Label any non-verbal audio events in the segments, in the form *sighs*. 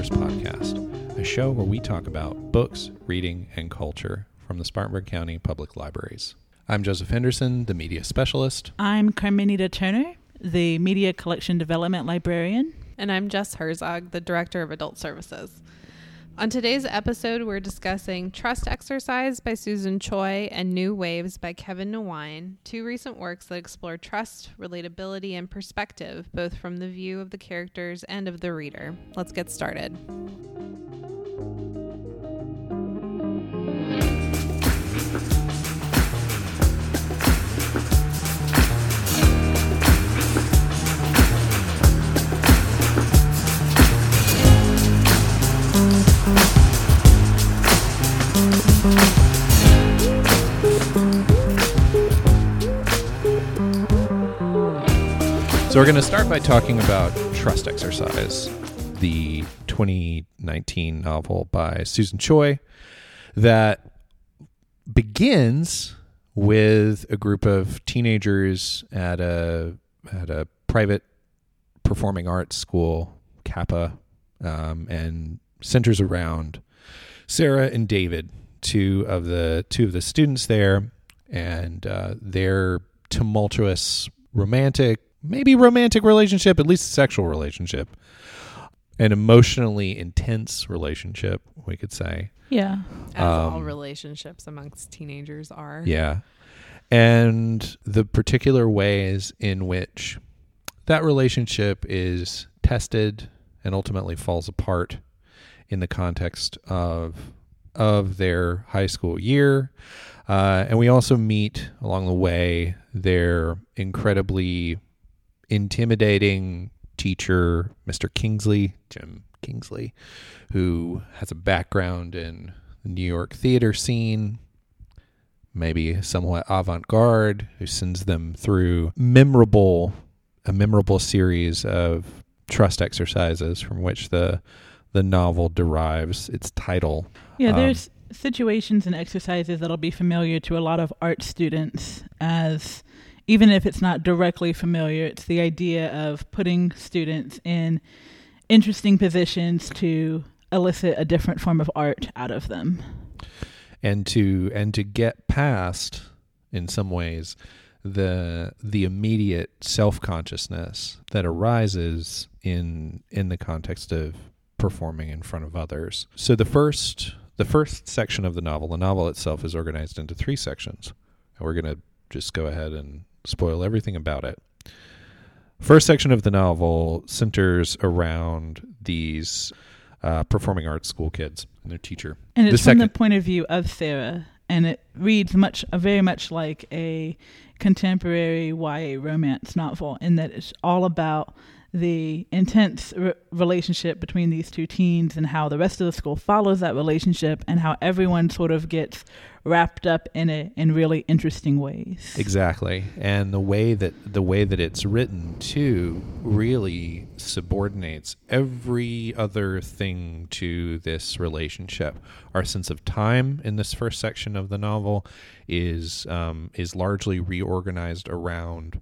You're listening to the Book Lovers Podcast, a show where we talk about books, reading, and culture from the Spartanburg County Public Libraries. I'm Joseph Henderson, the media specialist. I'm Carmenita Turner, the Media Collection Development Librarian. And I'm Jess Herzog, the Director of Adult Services. On today's episode, we're discussing Trust Exercise by Susan Choi and New Waves by Kevin Nguyen, two recent works that explore trust, relatability, and perspective, both from the view of the characters and of the reader. Let's get started. So, we're going to start by talking about Trust Exercise, the 2019 novel by Susan Choi that begins with a group of teenagers at a at a private performing arts school, CAPA, um, and centers around Sarah and David, two of the two of the students there, and uh, their tumultuous romantic maybe romantic relationship, at least sexual relationship, an emotionally intense relationship, we could say. Yeah. As all Um, relationships amongst teenagers are. Yeah. And the particular ways in which that relationship is tested and ultimately falls apart in the context of of their high school year. Uh, and we also meet along the way their incredibly intimidating teacher, Mr. Kingsley, Jim Kingsley, who has a background in the New York theater scene, maybe somewhat avant-garde, who sends them through memorable a memorable series of trust exercises from which the the novel derives its title. Yeah, Um, there's situations and exercises that'll be familiar to a lot of art students as even if it's not directly familiar, it's the idea of putting students in interesting positions to elicit a different form of art out of them. and to and to get past in some ways the the immediate self-consciousness that arises in in the context of performing in front of others so the first the first section of the novel the novel itself is organized into three sections and we're going to just go ahead and spoil everything about it. First section of the novel centers around these uh, performing arts school kids and their teacher. And The it's from the point of view of Sarah, and it reads much, uh, very much like a contemporary YA romance novel, in that it's all about the intense re- relationship between these two teens and how the rest of the school follows that relationship and how everyone sort of gets wrapped up in it in really interesting ways. Exactly. And the way that the way that it's written too really subordinates every other thing to this relationship. Our sense of time in this first section of the novel is um, is largely reorganized around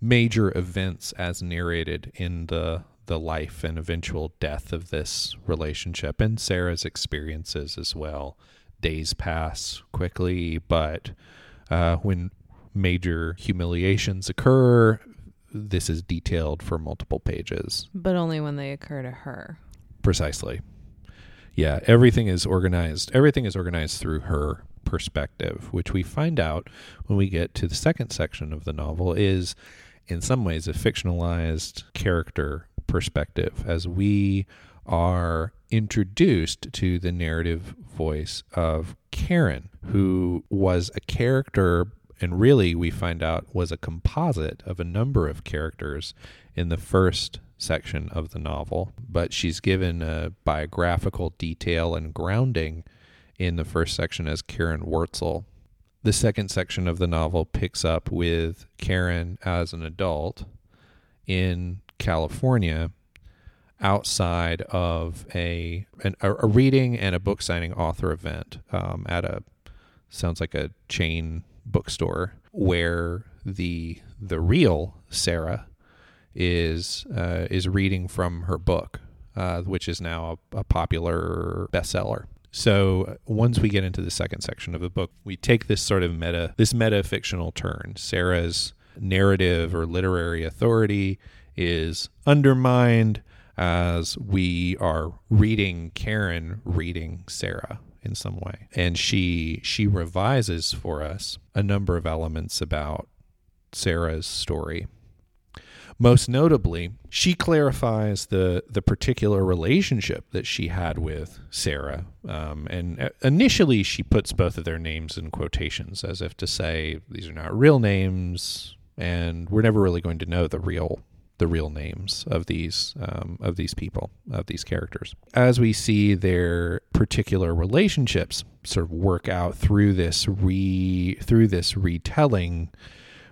major events as narrated in the the life and eventual death of this relationship and Sarah's experiences as well. Days pass quickly, but uh, when major humiliations occur, this is detailed for multiple pages. But only when they occur to her. Precisely. Yeah, everything is organized. Everything is organized through her perspective, which we find out when we get to the second section of the novel is in some ways a fictionalized character perspective as we are introduced to the narrative voice of Karen, who was a character and really we find out was a composite of a number of characters in the first section of the novel, but she's given a biographical detail and grounding in the first section as Karen Wurtzel. The second section of the novel picks up with Karen as an adult in California outside of a an, a, reading and a book signing author event um, at a sounds like a chain bookstore where the the real Sarah is uh, is reading from her book uh, which is now a, a popular bestseller. So uh, once we get into the second section of the book, we take this sort of meta, this meta fictional turn. Sarah's narrative or literary authority is undermined as we are reading Karen reading Sarah in some way. And she she revises for us a number of elements about Sarah's story. Most notably, she clarifies the the particular relationship that she had with Sarah. Um, and uh, initially, she puts both of their names in quotations, as if to say these are not real names, and we're never really going to know the real the real names of these um, of these people of these characters as we see their particular relationships sort of work out through this re through this retelling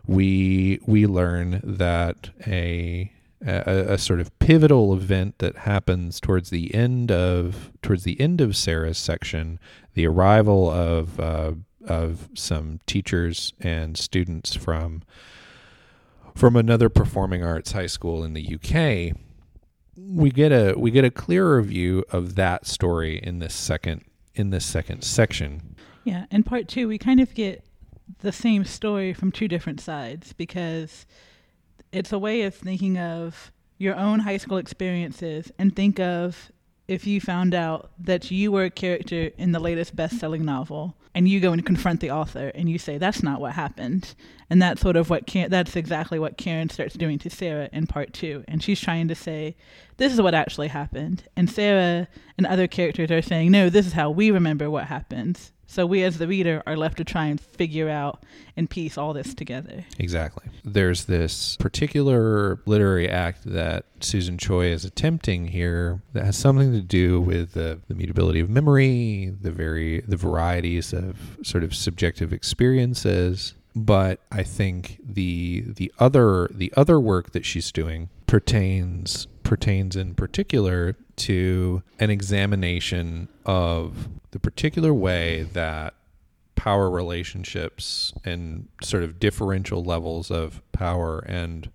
we we learn that a, a, a sort of pivotal event that happens towards the end of towards the end of Sarah's section the arrival of uh, of some teachers and students from from another performing arts high school in the UK, we get a we get a clearer view of that story in this second in this second section. Yeah, in part two, we kind of get the same story from two different sides because it's a way of thinking of your own high school experiences and think of if you found out that you were a character in the latest best-selling novel and you go and confront the author and you say that's not what happened. And that's sort of what Karen, that's exactly what Karen starts doing to Sarah in part 2 and she's trying to say this is what actually happened. And Sarah and other characters are saying no this is how we remember what happened so we as the reader are left to try and figure out and piece all this together. Exactly. There's this particular literary act that Susan Choi is attempting here that has something to do with the, the mutability of memory, the very the varieties of sort of subjective experiences. But I think the the other the other work that she's doing pertains pertains in particular to an examination of the particular way that power relationships and sort of differential levels of power and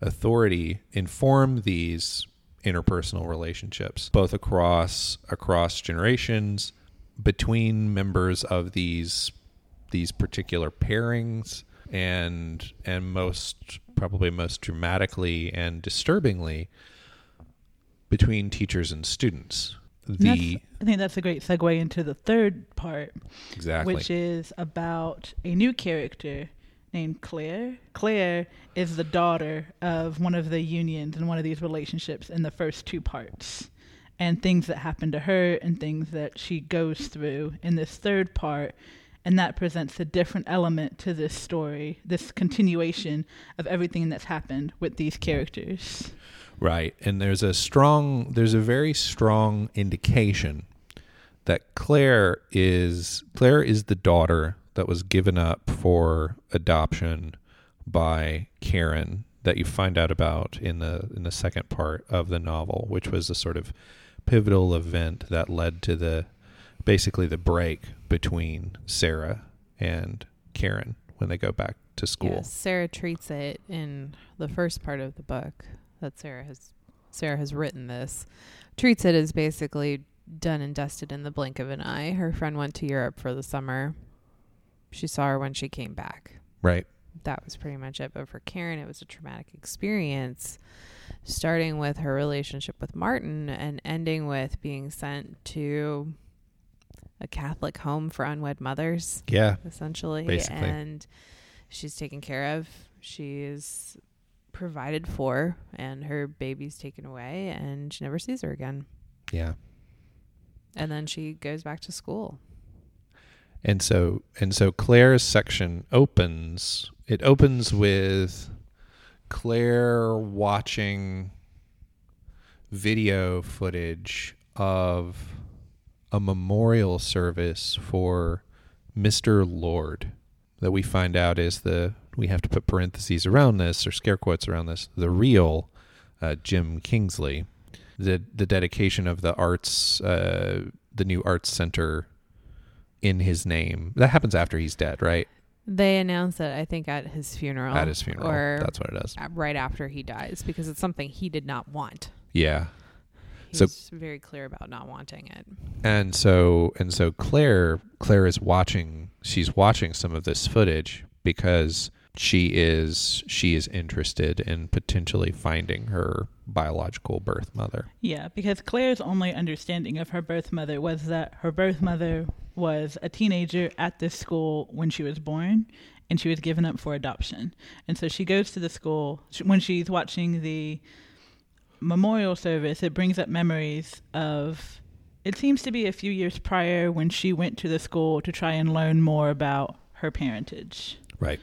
authority inform these interpersonal relationships both across across generations between members of these these particular pairings and and most probably most dramatically and disturbingly between teachers and students. The I think that's a great segue into the third part, exactly which is about a new character named Claire. Claire is the daughter of one of the unions in one of these relationships in the first two parts. And things that happen to her and things that she goes through in this third part and that presents a different element to this story, this continuation of everything that's happened with these characters. Right. And there's a strong there's a very strong indication that Claire is Claire is the daughter that was given up for adoption by Karen that you find out about in the in the second part of the novel, which was a sort of pivotal event that led to the basically the break between Sarah and Karen when they go back to school. Yes, Sarah treats it in the first part of the book that Sarah has Sarah has written this treats it as basically done and dusted in the blink of an eye. Her friend went to Europe for the summer. She saw her when she came back. Right. That was pretty much it. But for Karen, it was a traumatic experience, starting with her relationship with Martin and ending with being sent to a Catholic home for unwed mothers. Yeah. Essentially. Basically. And she's taken care of. She's provided for and her baby's taken away and she never sees her again. Yeah. And then she goes back to school. And so and so Claire's section opens it opens with Claire watching video footage of a memorial service for Mr. Lord that we find out is the we have to put parentheses around this or scare quotes around this the real uh, Jim Kingsley the the dedication of the arts uh, the new arts center in his name that happens after he's dead right They announce it, I think, at his funeral. at his funeral Or that's what it is right after he dies because it's something he did not want. yeah He's So- very clear about not wanting it. and so and so Claire Claire is watching she's watching some of this footage because she is she is interested in potentially finding her biological birth mother. Yeah, because Claire's only understanding of her birth mother was that her birth mother was a teenager at this school when she was born and she was given up for adoption. And so she goes to the school when she's watching the memorial service, it brings up memories of it seems to be a few years prior when she went to the school to try and learn more about her parentage. Right.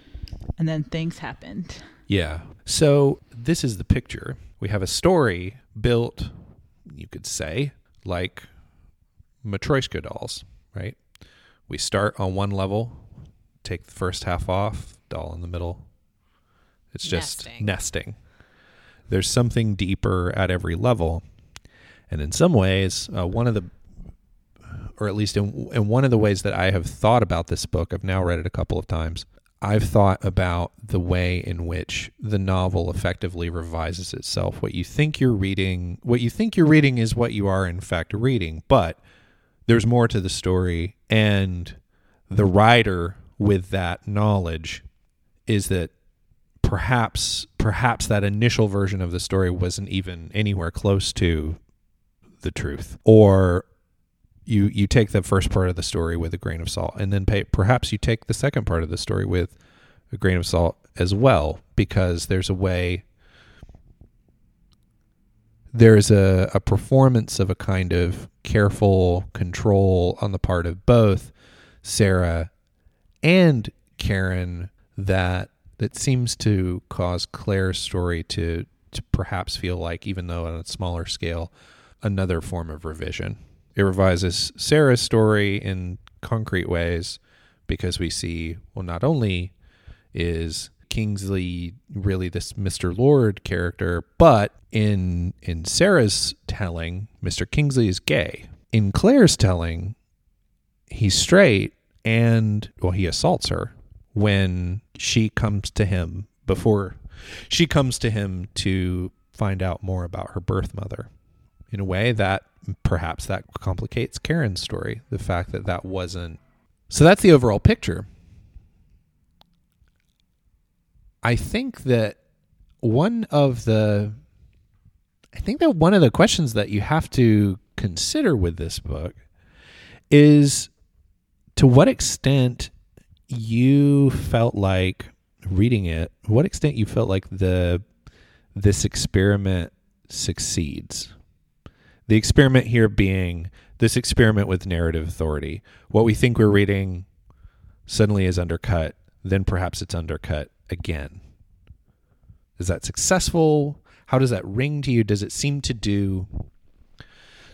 And then things happened. Yeah. So this is the picture. We have a story built, you could say, like Matryoshka dolls, right? We start on one level, take the first half off, doll in the middle. It's just Nesting. nesting. There's something deeper at every level. And in some ways, uh, one of the, or at least in, in one of the ways that I have thought about this book, I've now read it a couple of times. I've thought about the way in which the novel effectively revises itself. What you think you're reading, what you think you're reading is what you are in fact reading, but there's more to the story. And the writer, with that knowledge, is that perhaps perhaps that initial version of the story wasn't even anywhere close to the truth or you you take the first part of the story with a grain of salt and then pay, perhaps you take the second part of the story with a grain of salt as well because there's a way there's a, a performance of a kind of careful control on the part of both Sarah and Karen that that seems to cause Claire's story to to perhaps feel like even though on a smaller scale another form of revision. It revises Sarah's story in concrete ways because we see well not only is Kingsley really this Mr. Lord character, but in in Sarah's telling, Mr. Kingsley is gay. In Claire's telling, he's straight and well he assaults her when she comes to him before she comes to him to find out more about her birth mother in a way that perhaps that complicates Karen's story the fact that that wasn't so that's the overall picture I think that one of the I think that one of the questions that you have to consider with this book is to what extent you felt like reading it, what extent you felt like the this experiment succeeds. The experiment here being this experiment with narrative authority. What we think we're reading suddenly is undercut, then perhaps it's undercut again. Is that successful? How does that ring to you? Does it seem to do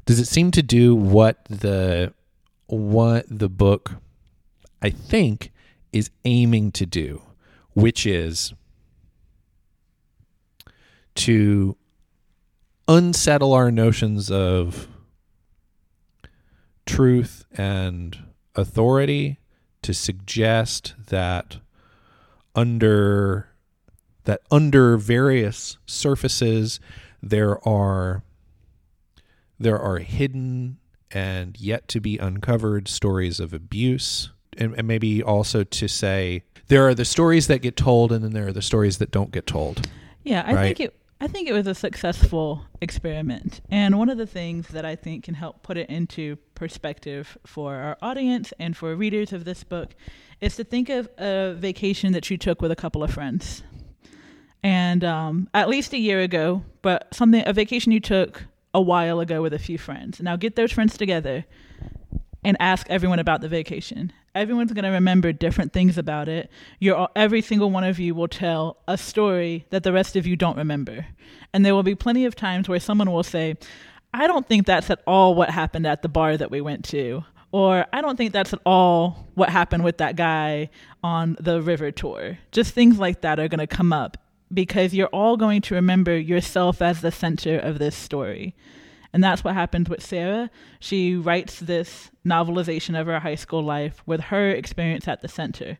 does it seem to do what the what the book I think is aiming to do, which is to unsettle our notions of truth and authority to suggest that under that under various surfaces there are there are hidden and yet to be uncovered stories of abuse and, and maybe also to say there are the stories that get told and then there are the stories that don't get told Yeah, I Right. think it. I think it was a successful experiment, and one of the things that I think can help put it into perspective for our audience and for readers of this book is to think of a vacation that you took with a couple of friends, and um, at least a year ago, but something a vacation you took a while ago with a few friends. Now get those friends together and ask everyone about the vacation. Everyone's going to remember different things about it. You're every single one of you will tell a story that the rest of you don't remember. And there will be plenty of times where someone will say, "I don't think that's at all what happened at the bar that we went to." Or I don't think that's at all what happened with that guy on the river tour. Just things like that are going to come up because you're all going to remember yourself as the center of this story. And that's what happened with Sarah. She writes this novelization of her high school life with her experience at the center.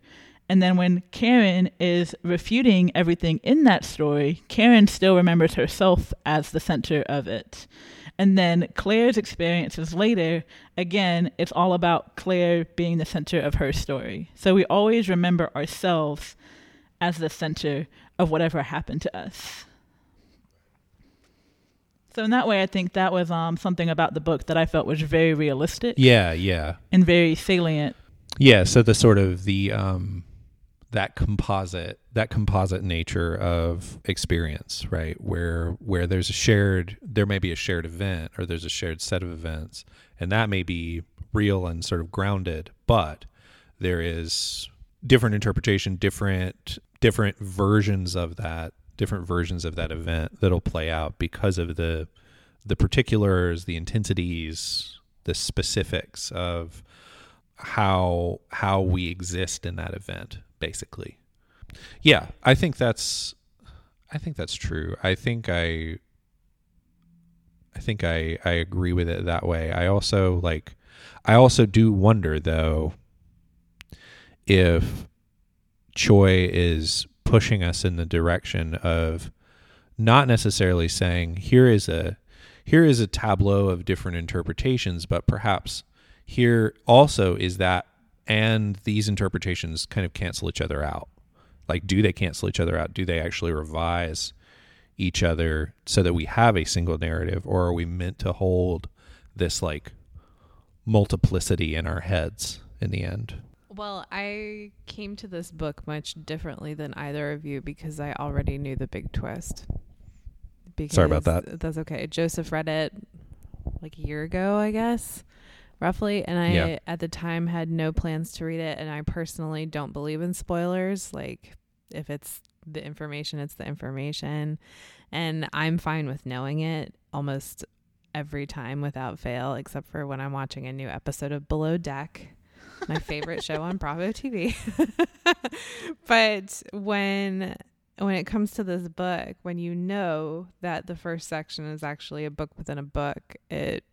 And then when Karen is refuting everything in that story, Karen still remembers herself as the center of it. And then Claire's experiences later, again, it's all about Claire being the center of her story. So we always remember ourselves as the center of whatever happened to us. So in that way, I think that was um, something about the book that I felt was very realistic Yeah, yeah. and very salient. Yeah, so the sort of the um that composite that composite nature of experience, right? Where where there's a shared there may be a shared event or there's a shared set of events and that may be real and sort of grounded, but there is different interpretation, different different versions of that, different versions of that event that'll play out because of the the particulars, the intensities, the specifics of how how we exist in that event basically. Yeah i think that's i think that's true. I think i i think i i agree with it that way. I also like i also do wonder though if choi is pushing us in the direction of not necessarily saying here is a here is a tableau of different interpretations but perhaps here also is that and these interpretations kind of cancel each other out. Like do they cancel each other out? Do they actually revise each other so that we have a single narrative or are we meant to hold this like multiplicity in our heads in the end Well, I came to this book much differently than either of you because I already knew the big twist. Because Sorry about that. That's okay. Joseph read it like a year ago, I guess, roughly, and I Yeah. at the time had no plans to read it and I personally don't believe in spoilers. Like if it's the information, it's the information. And I'm fine with knowing it almost every time without fail, except for when I'm watching a new episode of Below Deck my favorite show on Bravo TV. *laughs* but when when it comes to this book, when you know that the first section is actually a book within a book, it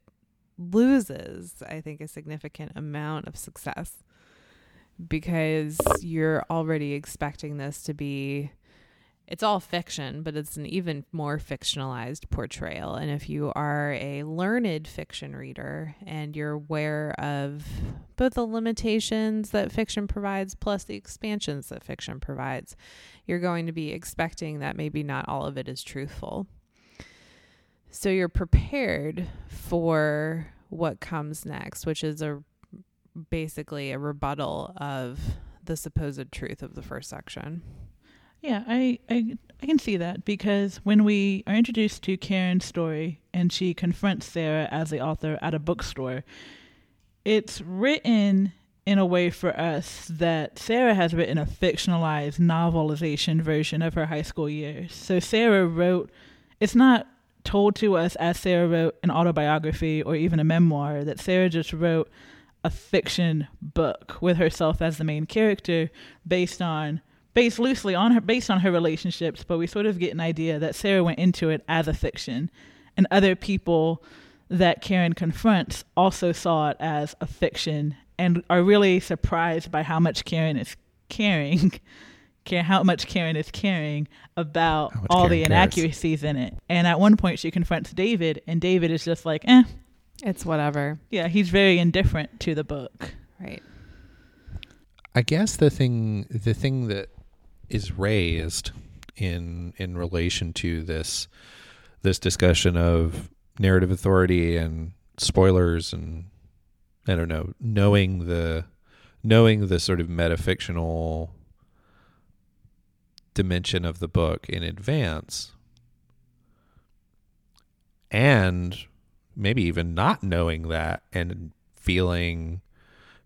loses, I think, a significant amount of success because you're already expecting this to be it's all fiction, but it's an even more fictionalized portrayal. And if you are a learned fiction reader and you're aware of both the limitations that fiction provides plus the expansions that fiction provides, you're going to be expecting that maybe not all of it is truthful. So you're prepared for what comes next, which is a basically a rebuttal of the supposed truth of the first section. Yeah, I, I I can see that because when we are introduced to Karen's story and she confronts Sarah as the author at a bookstore, it's written in a way for us that Sarah has written a fictionalized novelization version of her high school years. So Sarah wrote it's not told to us as Sarah wrote an autobiography or even a memoir that Sarah just wrote a fiction book with herself as the main character based on based loosely on her based on her relationships but we sort of get an idea that sarah went into it as a fiction and other people that karen confronts also saw it as a fiction and are really surprised by how much karen is caring *laughs* care how much karen is caring about all Karen the cares. inaccuracies in it and at one point she confronts david and david is just like eh It's whatever. yeah he's very indifferent to the book Right. I guess the thing the thing that is raised in in relation to this this discussion of narrative authority and spoilers and I don't know knowing the knowing the sort of metafictional dimension of the book in advance and maybe even not knowing that and feeling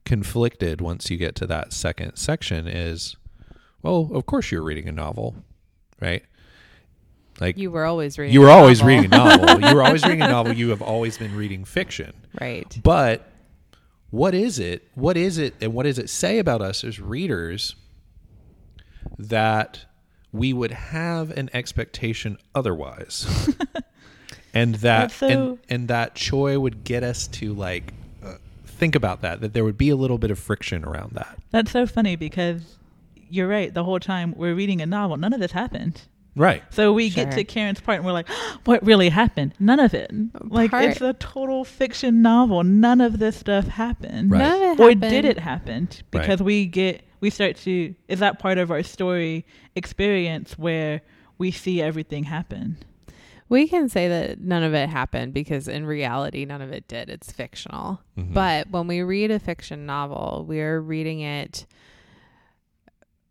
conflicted once you get to that second section is well of course you're reading a novel right like you, were always reading. You were a always novel. reading a novel *laughs* you were always reading a novel you have always been reading fiction Right. but what is it what is it and what does it say about us as readers that we would have an expectation otherwise *laughs* and that so- and, and that choi would get us to like uh, think about that that there would be a little bit of friction around that That's so funny because you're right. The whole time we're reading a novel, none of this happened. Right. So we get to Karen's part and we're like, *gasps* what really happened? None of it. Like Part- it's a total fiction novel. None of this stuff happened. Right. None of it Or did it happen? Because we get we start to is that part of our story experience where we see everything happen. We can say that none of it happened because in reality, none of it did. It's fictional. Mhm. But when we read a fiction novel, we are reading it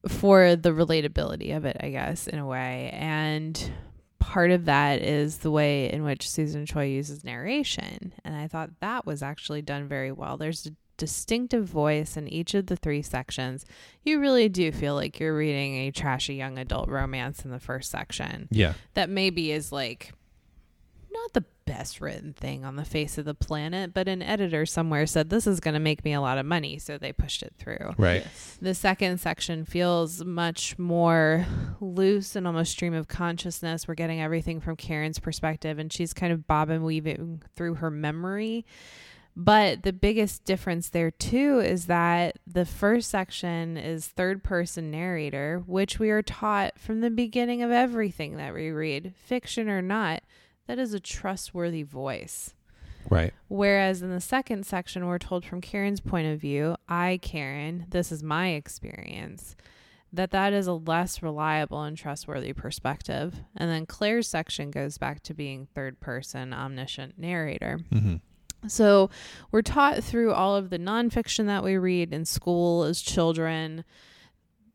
for the relatability of it, I guess, in a way. And part of that is the way in which Susan Choi uses narration. And I thought that was actually done very well. There's a distinctive voice in each of the three sections. You really do feel like you're reading a trashy young adult romance in the first section Yeah. that maybe is like not the best written thing on the face of the planet, but an editor somewhere said this is going to make me a lot of money, so they pushed it through. Right. The second section feels much more loose and almost stream of consciousness. We're getting everything from Karen's perspective, and she's kind of bob and weaving through her memory. But the biggest difference there, too, is that the first section is third person narrator, which we are taught from the beginning of everything that we read, fiction or not, that is a trustworthy voice. Right. Whereas in the second section, we're told from Karen's point of view, I, Karen, this is my experience, that that is a less reliable and trustworthy perspective. And then Claire's section goes back to being third person, omniscient narrator. hmm So we're taught through all of the nonfiction that we read in school as children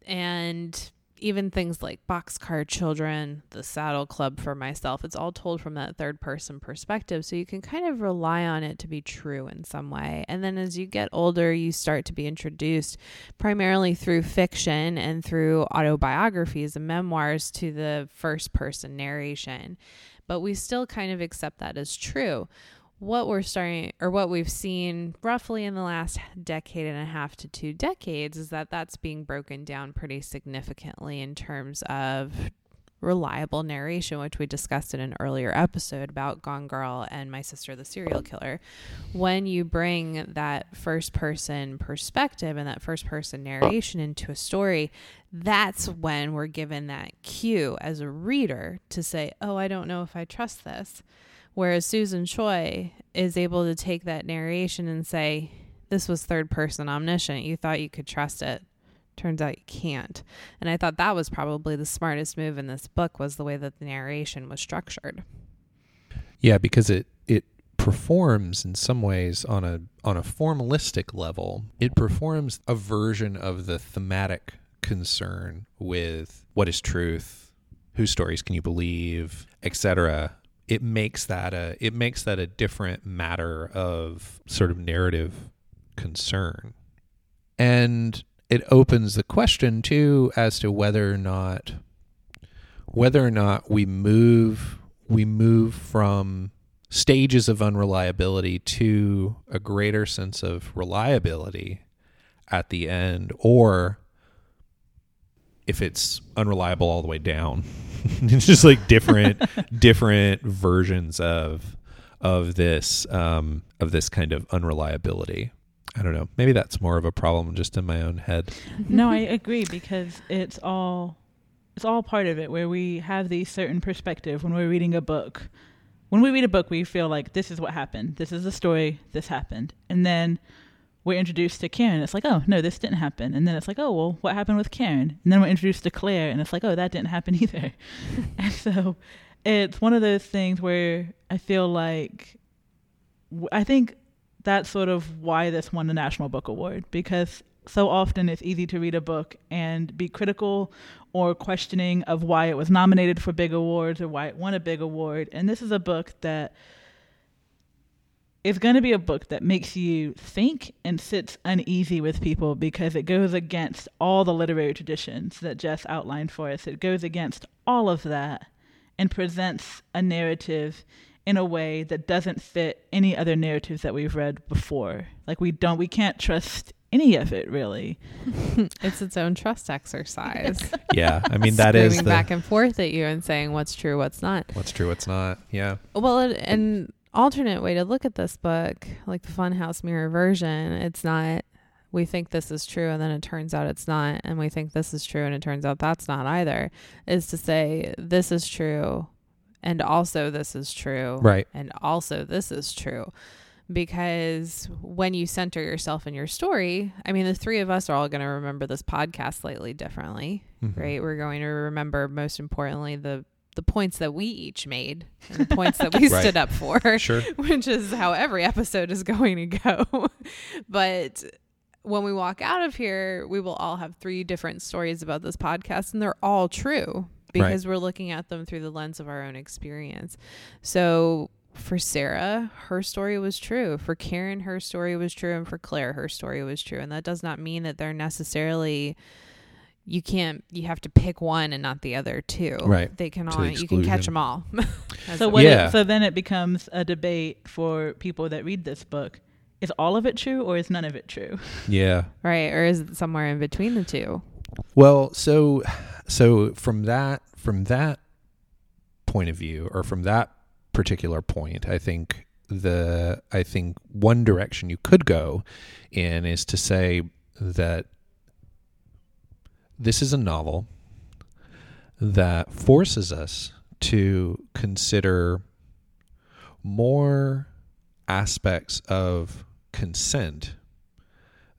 and even things like Boxcar Children, The Saddle Club for myself. It's all told from that third person perspective. So you can kind of rely on it to be true in some way. And then as you get older, you start to be introduced primarily through fiction and through autobiographies and memoirs to the first person narration. But we still kind of accept that as true what we're starting or what we've seen roughly in the last decade and a half to two decades is that that's being broken down pretty significantly in terms of reliable narration, which we discussed in an earlier episode about Gone Girl and My Sister the Serial Killer. When you bring that first person perspective and that first person narration into a story, that's when we're given that cue as a reader to say, Oh, I don't know if I trust this. Whereas Susan Choi is able to take that narration and say, This was third person omniscient. You thought you could trust it. Turns out you can't. And I thought that was probably the smartest move in this book was the way that the narration was structured. Yeah, because it it performs in some ways on a on a formalistic level. It performs a version of the thematic concern with what is truth, whose stories can you believe, etc. It makes that a it makes that a different matter of sort of narrative concern. And it opens the question too as to whether or not whether or not we move we move from stages of unreliability to a greater sense of reliability at the end or if it's unreliable all the way down *laughs* it's just like different *laughs* different versions of of this um of this kind of unreliability i don't know maybe that's more of a problem just in my own head no, I agree because it's all it's all part of it where we have these certain perspective when we're reading a book. When we read a book, we feel like this is what happened. This is the story. This happened, and then we're introduced to Karen. It's like, oh no, this didn't happen. And then it's like, oh well, what happened with Karen? And then we're introduced to Claire, and it's like, oh, that didn't happen *laughs* either. *laughs* and so it's one of those things where I feel like I think that's sort of why this won the National Book Award because so often it's easy to read a book and be critical or questioning of why it was nominated for big awards or why it won a big award. And this is a book that is going to be a book that makes you think and sits uneasy with people because it goes against all the literary traditions that Jess outlined for us. It goes against all of that and presents a narrative in a way that doesn't fit any other narratives that we've read before. Like we don't we can't trust any of it really. *laughs* It's its own trust exercise. *laughs* yeah i mean that is Screaming the, back and forth at you and saying what's true, what's not. what's true what's not yeah Well, and, an alternate way to look at this book, like the Funhouse Mirror version, it's not we think this is true and then it turns out it's not and we think this is true and it turns out that's not either is to say this is true and also this is true Right. and also this is true because when you center yourself in your story i mean the three of us are all going to remember this podcast slightly differently Mhm. right we're going to remember most importantly the the points that we each made and the points that we *laughs* Right. stood up for Sure. *laughs* which is how every episode is going to go. *laughs* but when we walk out of here, we will all have three different stories about this podcast, and they're all true because we're looking at them through the lens of our own experience. So for Sarah, her story was true. For Karen, her story was true. And for Claire, her story was true. And that does not mean that they're necessarily. You can't. You have to pick one and not the other two. Right. They can all. the You can catch them all. *laughs* So what? Yeah. It, so then it becomes a debate for people that read this book. Is all of it true or is none of it true? *laughs* Yeah. Right. Or is it somewhere in between the two? Well, so so from that from that point of view or from that particular point, I think the I think one direction you could go in is to say that this is a novel that forces us to consider more aspects of consent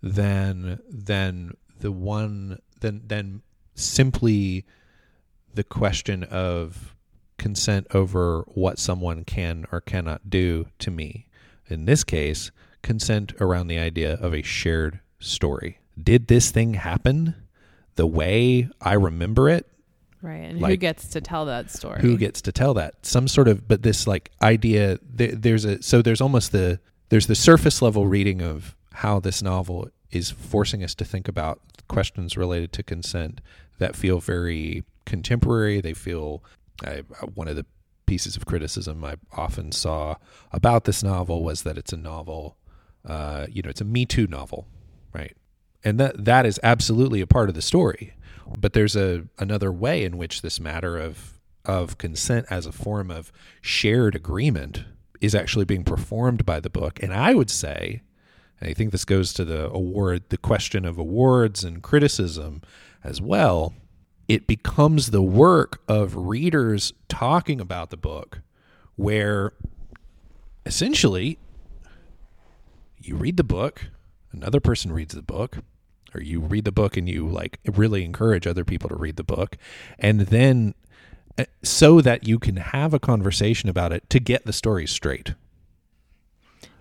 than than the one than than simply the question of consent over what someone can or cannot do to me. In this case, consent around the idea of a shared story. Did this thing happen the way I remember it? Right. And who gets to tell that story? who gets to tell that some sort of but this like idea there, there's a so there's almost the there's the surface level reading of how this novel is forcing us to think about questions related to consent that feel very contemporary they feel I, one of the pieces of criticism I often saw about this novel was that it's a novel uh, you know it's a me too novel right and that that is absolutely a part of the story. But there's a another way in which this matter of of consent as a form of shared agreement is actually being performed by the book. And i would say and i think this goes to the award the question of awards and criticism as well it becomes the work of readers talking about the book where essentially you read the book another person reads the book or you read the book and you like really encourage other people to read the book and then uh, so that you can have a conversation about it to get the story straight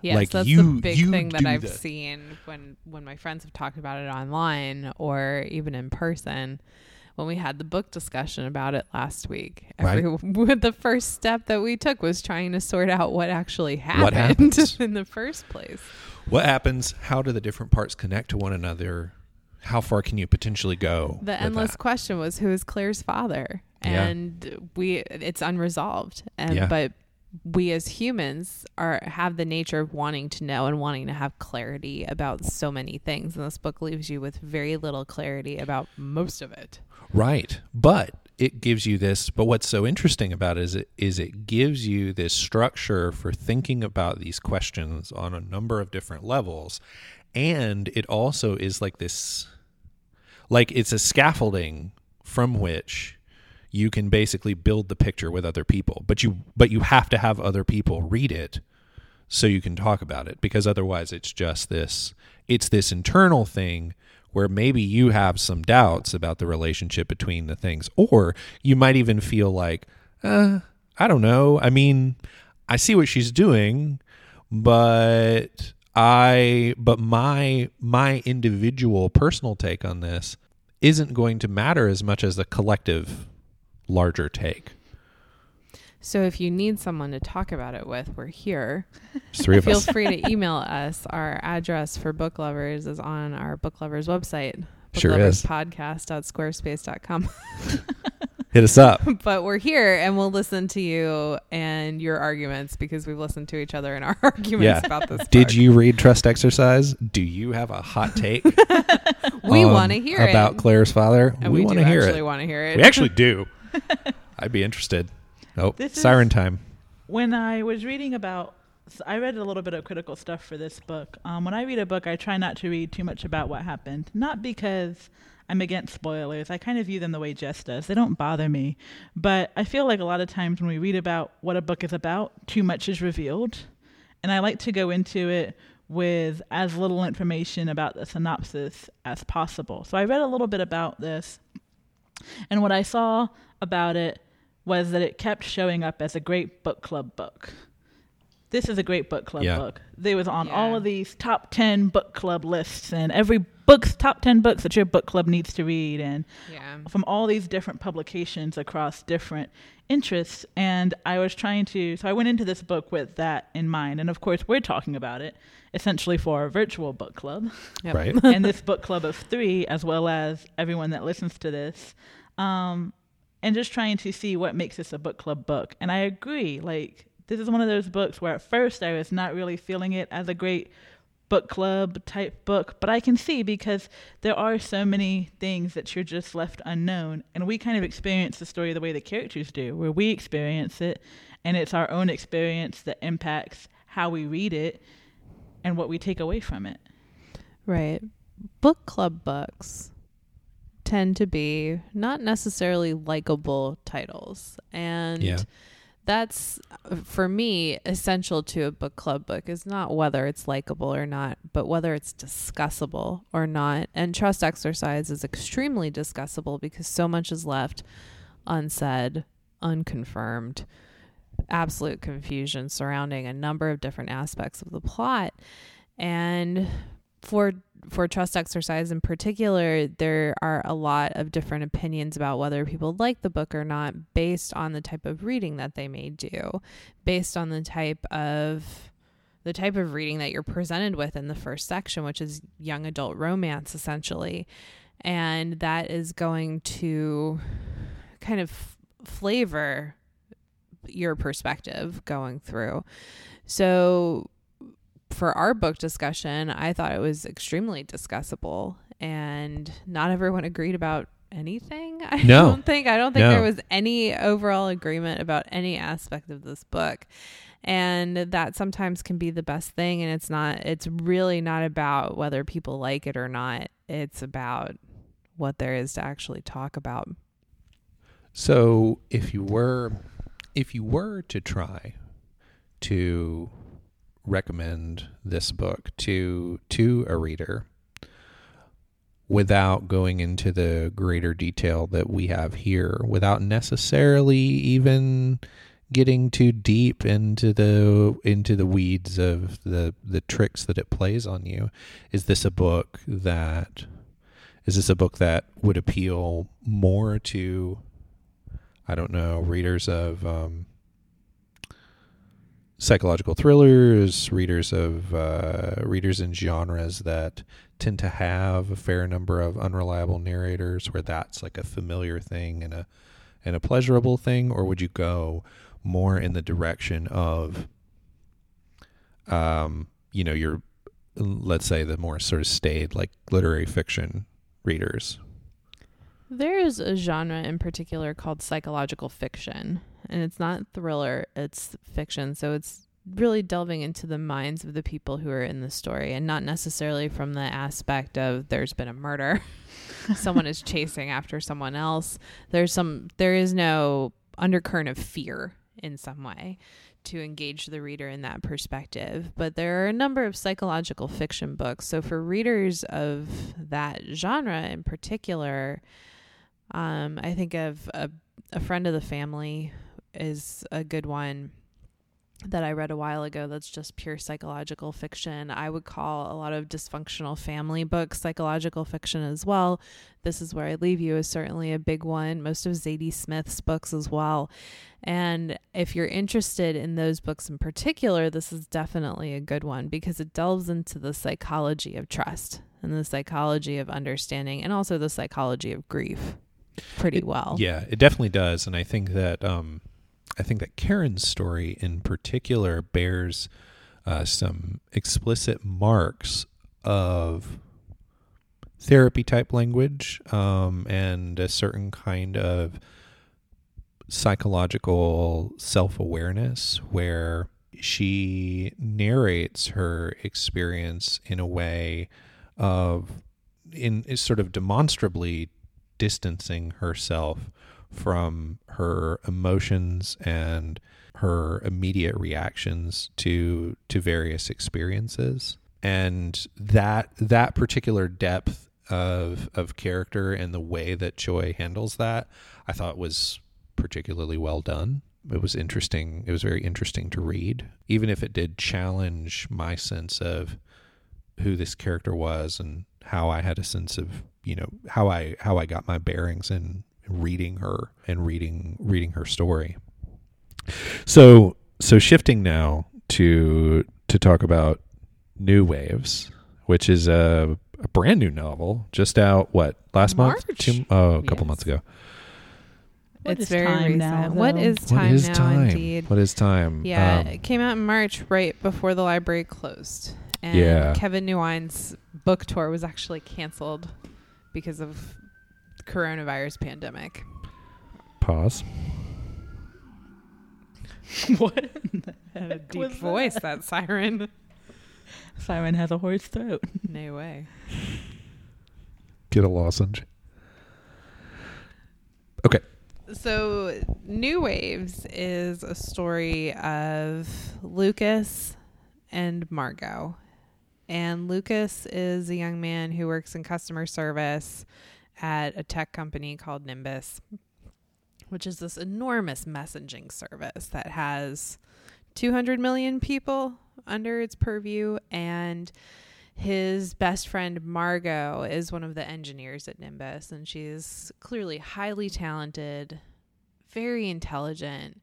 Yes, like, that's you- the big thing that I've the- seen when when my friends have talked about it online or even in person. When we had the book discussion about it last week, Right. *laughs* every, the first step that we took was trying to sort out what actually happened What *laughs* in the first place. what happens how do the different parts connect to one another how far can you potentially go The endless that? question was who is Claire's father, Yeah. and we it's unresolved. And Yeah. but we as humans are have the nature of wanting to know and wanting to have clarity about so many things. And this book leaves you with very little clarity about most of it. Right. But it gives you this but what's so interesting about it is it is it gives you this structure for thinking about these questions on a number of different levels and it also is like this like it's a scaffolding from which you can basically build the picture with other people but you but you have to have other people read it so you can talk about it because otherwise it's just this it's this internal thing where maybe you have some doubts about the relationship between the things or you might even feel like uh, i don't know. I mean i see what she's doing but i but my my individual personal take on this isn't going to matter as much as the collective larger take So if you need someone to talk about it with, we're here. Three *laughs* of Feel us free to email us. Our address for book lovers is on our book lovers website. Sure is. Podcast.squarespace.com. *laughs* hit us up *laughs* but we're here and we'll listen to you and your arguments because we've listened to each other in our *laughs* arguments Yeah. about this. Did you read Trust Exercise? Do you have a hot take? *laughs* We um, want to hear it about Claire's father. and we, we, want to hear actually it. want to hear it. We actually do. I'd be interested. Oh, This is- siren time. When I was reading about so I read a little bit of critical stuff for this book. Um, when I read a book, I try not to read too much about what happened. Not because I'm against spoilers. I kind of view them the way Jess does. They don't bother me. But I feel like a lot of times when we read about what a book is about, too much is revealed. And I like to go into it with as little information about the synopsis as possible. So I read a little bit about this. And what I saw about it was that it kept showing up as a great book club book. This is a great book club Yeah. book. They was on Yeah. all of these top 10 book club lists and every book's top 10 books that your book club needs to read and Yeah. from all these different publications across different interests and I was trying to so I went into this book with that in mind and of course we're talking about it essentially for our virtual book club Yep. Right. *laughs* and this *laughs* book club of three, as well as everyone that listens to this, um, and just trying to see what makes this a book club book. And I agree, like this is one of those books where at first I was not really feeling it as a great book club type book, but I can see because there are so many things that you're just left unknown, and we kind of experience the story the way the characters do, where we experience it, and it's our own experience that impacts how we read it and what we take away from it. Right. Book club books tend to be not necessarily likable titles. And Yeah. That's uh, for me essential to a book club book is not whether it's likable or not, but whether it's discussable or not. And trust exercise is extremely discussable because so much is left unsaid, unconfirmed, absolute confusion surrounding a number of different aspects of the plot. And for for trust exercise in particular, there are a lot of different opinions about whether people like the book or not based on the type of reading that they may do, based on the type of the type of reading that you're presented with in the first section, which is young adult romance essentially. And that is going to kind of flavor your perspective going through. So for our book discussion, I thought it was extremely discussable and not everyone agreed about anything. *laughs* I No. don't think I don't think No. there was any overall agreement about any aspect of this book. And that sometimes can be the best thing and it's not it's really not about whether people like it or not. It's about what there is to actually talk about. So if you were if you were to try to recommend this book to to a reader without going into the greater detail that we have here without necessarily even getting too deep into the into the weeds of the the tricks that it plays on you. Is this a book that is this a book that would appeal more to I don't know, readers of um, psychological thrillers, readers of uh, readers in genres that tend to have a fair number of unreliable narrators, where that's like a familiar thing and a and a pleasurable thing, or would you go more in the direction of, um, you know, your let's say the more sort of staid like literary fiction readers? There is a genre in particular called psychological fiction, and it's not thriller, it's fiction. So it's really delving into the minds of the people who are in the story and not necessarily from the aspect of there's been a murder. *laughs* someone is chasing after someone else. There's some there is no undercurrent of fear in some way to engage the reader in that perspective. But there are a number of psychological fiction books. So for readers of that genre in particular, um, I think of a, a friend of the family is a good one that I read a while ago that's just pure psychological fiction. I would call a lot of dysfunctional family books psychological fiction as well. This is where I leave you is certainly a big one. Most of Zadie Smith's books as well. And if you're interested in those books in particular, this is definitely a good one because it delves into the psychology of trust and the psychology of understanding and also the psychology of grief pretty It- well. Yeah, it definitely does, and I think that um, I think that Karen's story in particular bears uh, some explicit marks of therapy type language um, and a certain kind of psychological self awareness where she narrates her experience in a way of in sort of demonstrably distancing herself from her emotions and her immediate reactions to to various experiences. And that that particular depth of of character and the way that Choi handles that I thought was particularly well done. It was interesting it was very interesting to read even if it did challenge my sense of who this character was and how I had a sense of you know how I how I got my bearings in reading her and reading reading her story. So so shifting now to to talk about New Waves, which is a, a brand new novel just out what last March? month Two, oh a couple Yes. months ago. What it's very time recent. now, what though? is time what is now? time? Indeed. What is time? Yeah, Um, it came out in March, right before the library closed. And Yeah. Kevin Nguyen's book tour was actually canceled because of the coronavirus pandemic. pause. *laughs* what? Had *laughs* a deep was that? voice, that siren. Siren has a hoarse throat. No way. Get a lozenge. Okay. So, New Waves is a story of Lucas and Margot. And Lucas is a young man who works in customer service at a tech company called Nimbus, which is this enormous messaging service that has 200 million people under its purview. And his best friend Margot is one of the engineers at Nimbus, and she's clearly highly talented, very intelligent,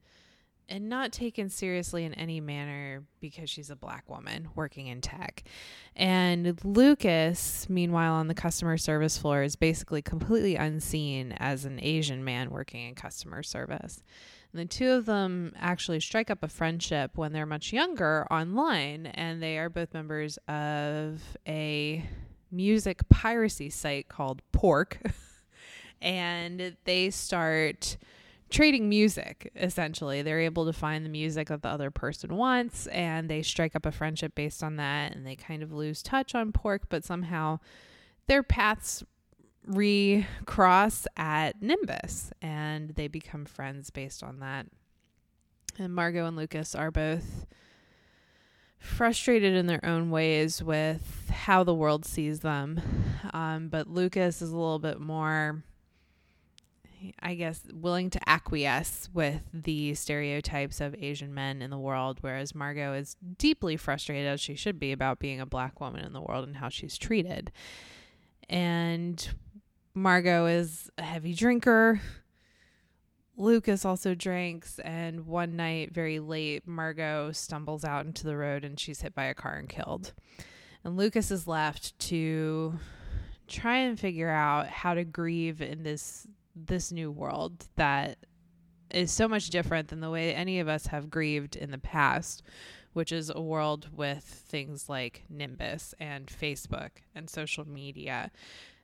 and not taken seriously in any manner because she's a black woman working in tech. And Lucas, meanwhile, on the customer service floor, is basically completely unseen as an Asian man working in customer service. And the two of them actually strike up a friendship when they're much younger online, and they are both members of a music piracy site called Pork. *laughs* and they start trading music essentially. They're able to find the music that the other person wants and they strike up a friendship based on that and they kind of lose touch on pork but somehow their paths recross at nimbus and they become friends based on that. And margot and lucas are both frustrated in their own ways with how the world sees them. Um, but lucas is a little bit more I guess, willing to acquiesce with the stereotypes of Asian men in the world, whereas Margot is deeply frustrated, as she should be, about being a black woman in the world and how she's treated. And Margot is a heavy drinker. Lucas also drinks, and one night, very late, Margot stumbles out into the road and she's hit by a car and killed. And Lucas is left to try and figure out how to grieve in this this new world that is so much different than the way any of us have grieved in the past, which is a world with things like Nimbus and Facebook and social media.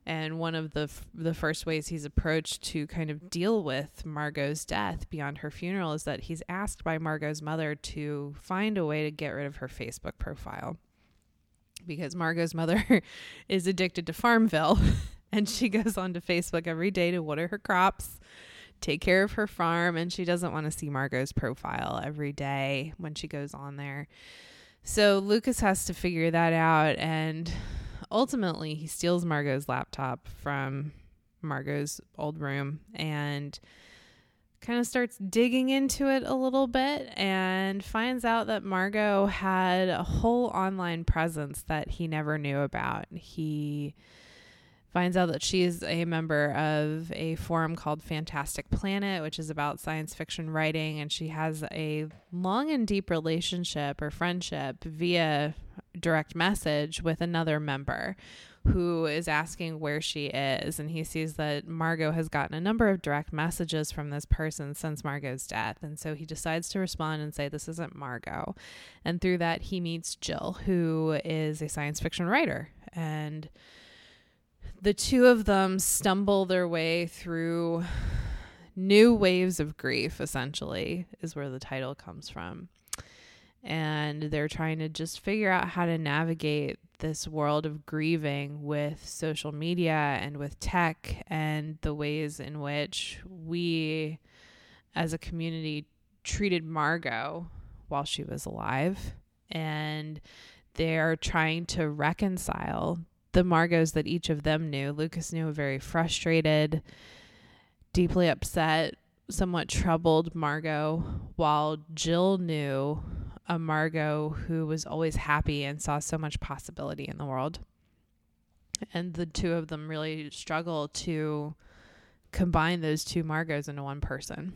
And one of the f- the first ways he's approached to kind of deal with Margot's death beyond her funeral is that he's asked by Margot's mother to find a way to get rid of her Facebook profile. Because Margot's mother *laughs* is addicted to Farmville *laughs* and she *laughs* goes onto Facebook every day to water her crops, take care of her farm, and she doesn't want to see Margot's profile every day when she goes on there. So Lucas has to figure that out, and ultimately he steals Margot's laptop from Margot's old room and kind of starts digging into it a little bit and finds out that Margot had a whole online presence that he never knew about. He finds out that she is a member of a forum called Fantastic Planet, which is about science fiction writing, and she has a long and deep relationship or friendship via direct message with another member who is asking where she is. And he sees that Margot has gotten a number of direct messages from this person since Margot's death. And so he decides to respond and say this isn't Margot and through that he meets Jill who is a science fiction writer. And the two of them stumble their way through new waves of grief essentially is where the title comes from. And they're trying to just figure out how to navigate this world of grieving with social media and with tech and the ways in which we as a community treated Margot while she was alive. And they're trying to reconcile the Margots that each of them knew. Lucas knew a very frustrated, deeply upset, somewhat troubled Margot, while Jill knew a Margot who was always happy and saw so much possibility in the world. And the two of them really struggle to combine those two Margots into one person.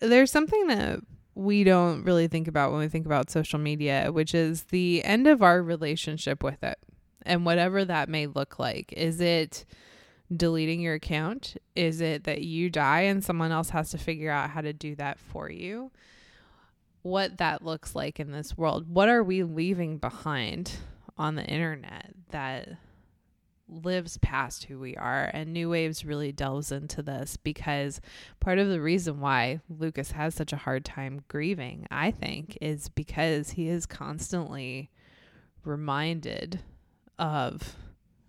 There's something that we don't really think about when we think about social media, which is the end of our relationship with it and whatever that may look like. Is it deleting your account? Is it that you die and someone else has to figure out how to do that for you? What that looks like in this world. What are we leaving behind on the internet that lives past who we are? And New Waves really delves into this because part of the reason why Lucas has such a hard time grieving, I think, is because he is constantly reminded of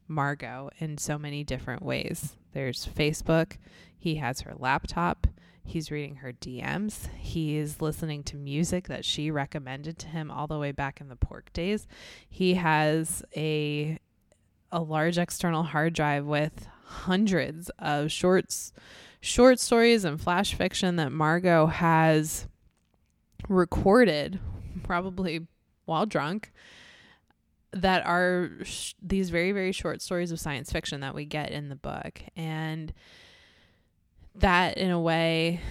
Margot in so many different ways. There's Facebook, he has her laptop, he's reading her DMs, he is listening to music that she recommended to him all the way back in the pork days. He has a a large external hard drive with hundreds of shorts short stories and flash fiction that Margot has recorded probably while drunk that are sh- these very very short stories of science fiction that we get in the book. And that in a way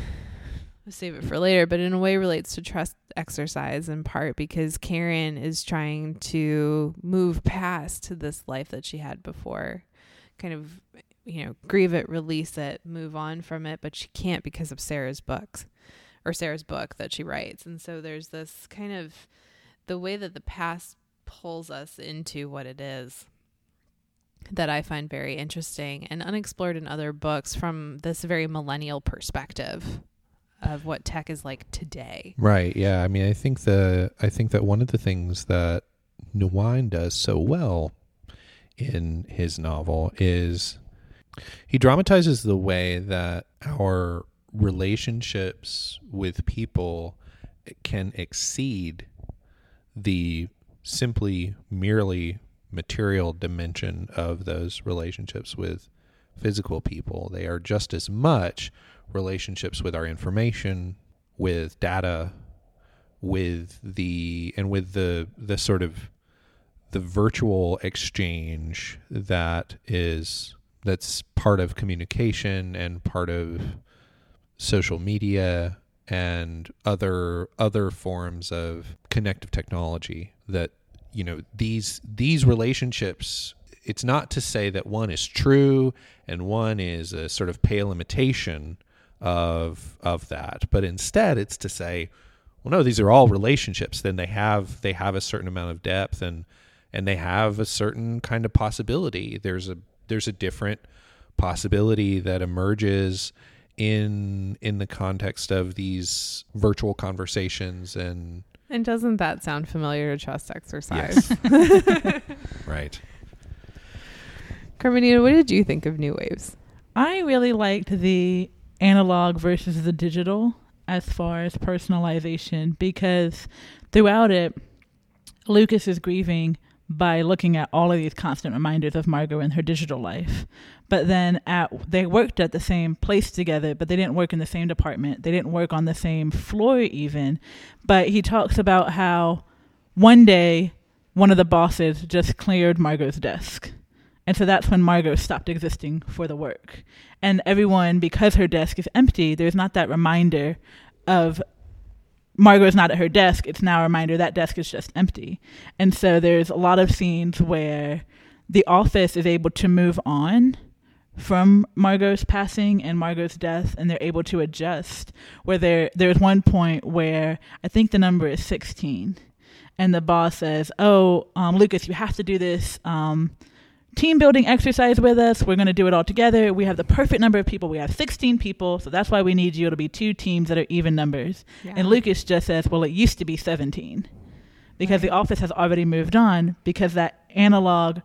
I'll save it for later but in a way relates to trust exercise in part because Karen is trying to move past this life that she had before kind of you know grieve it release it move on from it but she can't because of Sarah's books or Sarah's book that she writes. And so there's this kind of the way that the past pulls us into what it is that I find very interesting and unexplored in other books from this very millennial perspective of what tech is like today. Right. Yeah. I mean, I think the I think that one of the things that Nguyen does so well in his novel is he dramatizes the way that our relationships with people can exceed the simply merely material dimension of those relationships with physical people. They are just as much relationships with our information, with data, with the and with the the sort of the virtual exchange that is that's part of communication and part of social media and other other forms of connective technology that you know these these relationships it's not to say that one is true and one is a sort of pale imitation of of that but instead it's to say well no these are all relationships. Then they have they have a certain amount of depth and and they have a certain kind of possibility. There's a there's a different possibility that emerges in in the context of these virtual conversations and And doesn't that sound familiar to trust exercise? *laughs* right Carmenita, what did you think of New Waves? I really liked the analog versus the digital as far as personalization because throughout it, Lucas is grieving by looking at all of these constant reminders of Margot in her digital life. But then at they worked at the same place together, but they didn't work in the same department. They didn't work on the same floor even. But he talks about how one day one of the bosses just cleared Margot's desk. And so that's when Margot stopped existing for the work. And everyone, because her desk is empty, there's not that reminder of Margot is not at her desk. It's now a reminder that desk is just empty. And so there's a lot of scenes where the office is able to move on from Margot's passing and Margot's death, and they're able to adjust. Where there there's one point where I think the number is 16, and the boss says, "Oh, um, Lucas, you have to do this." Um, team building exercise with us. We're going to do it all together. We have the perfect number of people. We have 16 people, so that's why we need you It'll be two teams that are even numbers. Yeah. And Lucas just says, "Well, it used to be 17." because the office has already moved on because that analog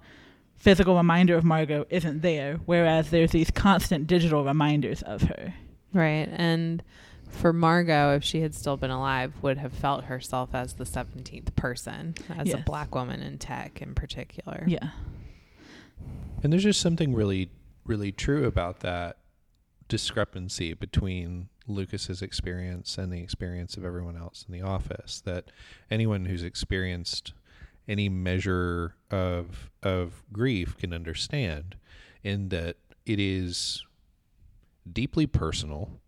physical reminder of Margot isn't there, whereas there's these constant digital reminders of her. Right. And for Margot, if she had still been alive, would have felt herself as the 17th person, as a black woman in tech in particular. Yeah. And there's just something really, really true about that discrepancy between Lucas's experience and the experience of everyone else in the office. That anyone who's experienced any measure of of grief can understand, in that it is deeply personal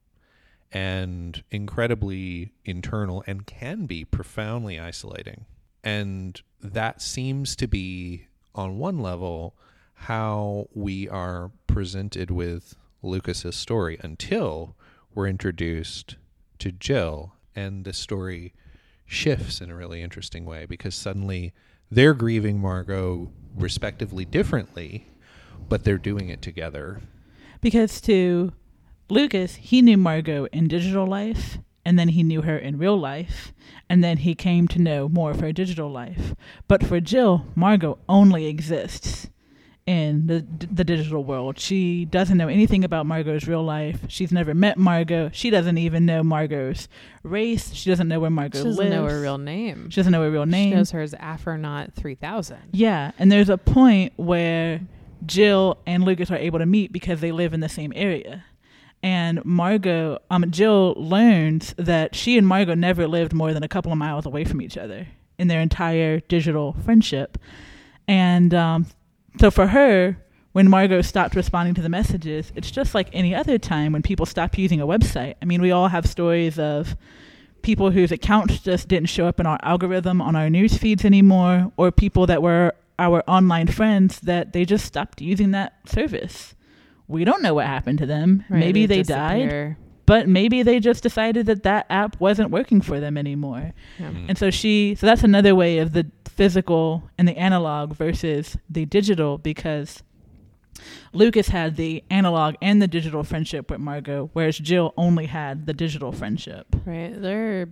and incredibly internal and can be profoundly isolating. And that seems to be, on one level, how we are presented with Lucas's story until we're introduced to Jill, and the story shifts in a really interesting way because suddenly they're grieving Margot respectively differently, but they're doing it together. Because to Lucas, he knew Margot in digital life, and then he knew her in real life, and then he came to know more of her digital life. But for Jill, Margot only exists in the the digital world. She doesn't know anything about Margot's real life. She's never met Margot. She doesn't even know Margot's race. She doesn't know where Margot She doesn't lives. know her real name. She doesn't know her real name. She knows her as Afronaut 3000. Yeah, and there's a point where Jill and Lucas are able to meet because they live in the same area. And Margot, um, Jill learns that she and Margot never lived more than a couple of miles away from each other in their entire digital friendship. And um, so for her, when Margot stopped responding to the messages, it's just like any other time when people stop using a website. I mean, we all have stories of people whose accounts just didn't show up in our algorithm on our news feeds anymore, or people that were our online friends that they just stopped using that service. We don't know what happened to them. Right, maybe they died, disappear. But maybe they just decided that that app wasn't working for them anymore. Yeah. Mm. And so she, so that's another way of the physical and the analog versus the digital because Lucas had the analog and the digital friendship with Margot, whereas Jill only had the digital friendship. Right. They're,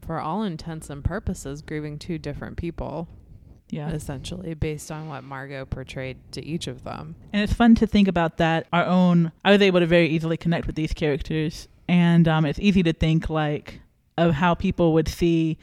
for all intents and purposes, grieving two different people, Yeah. essentially, based on what Margot portrayed to each of them. And it's fun to think about that. Our own, I was able to very easily connect with these characters. And um, it's easy to think like of how people would see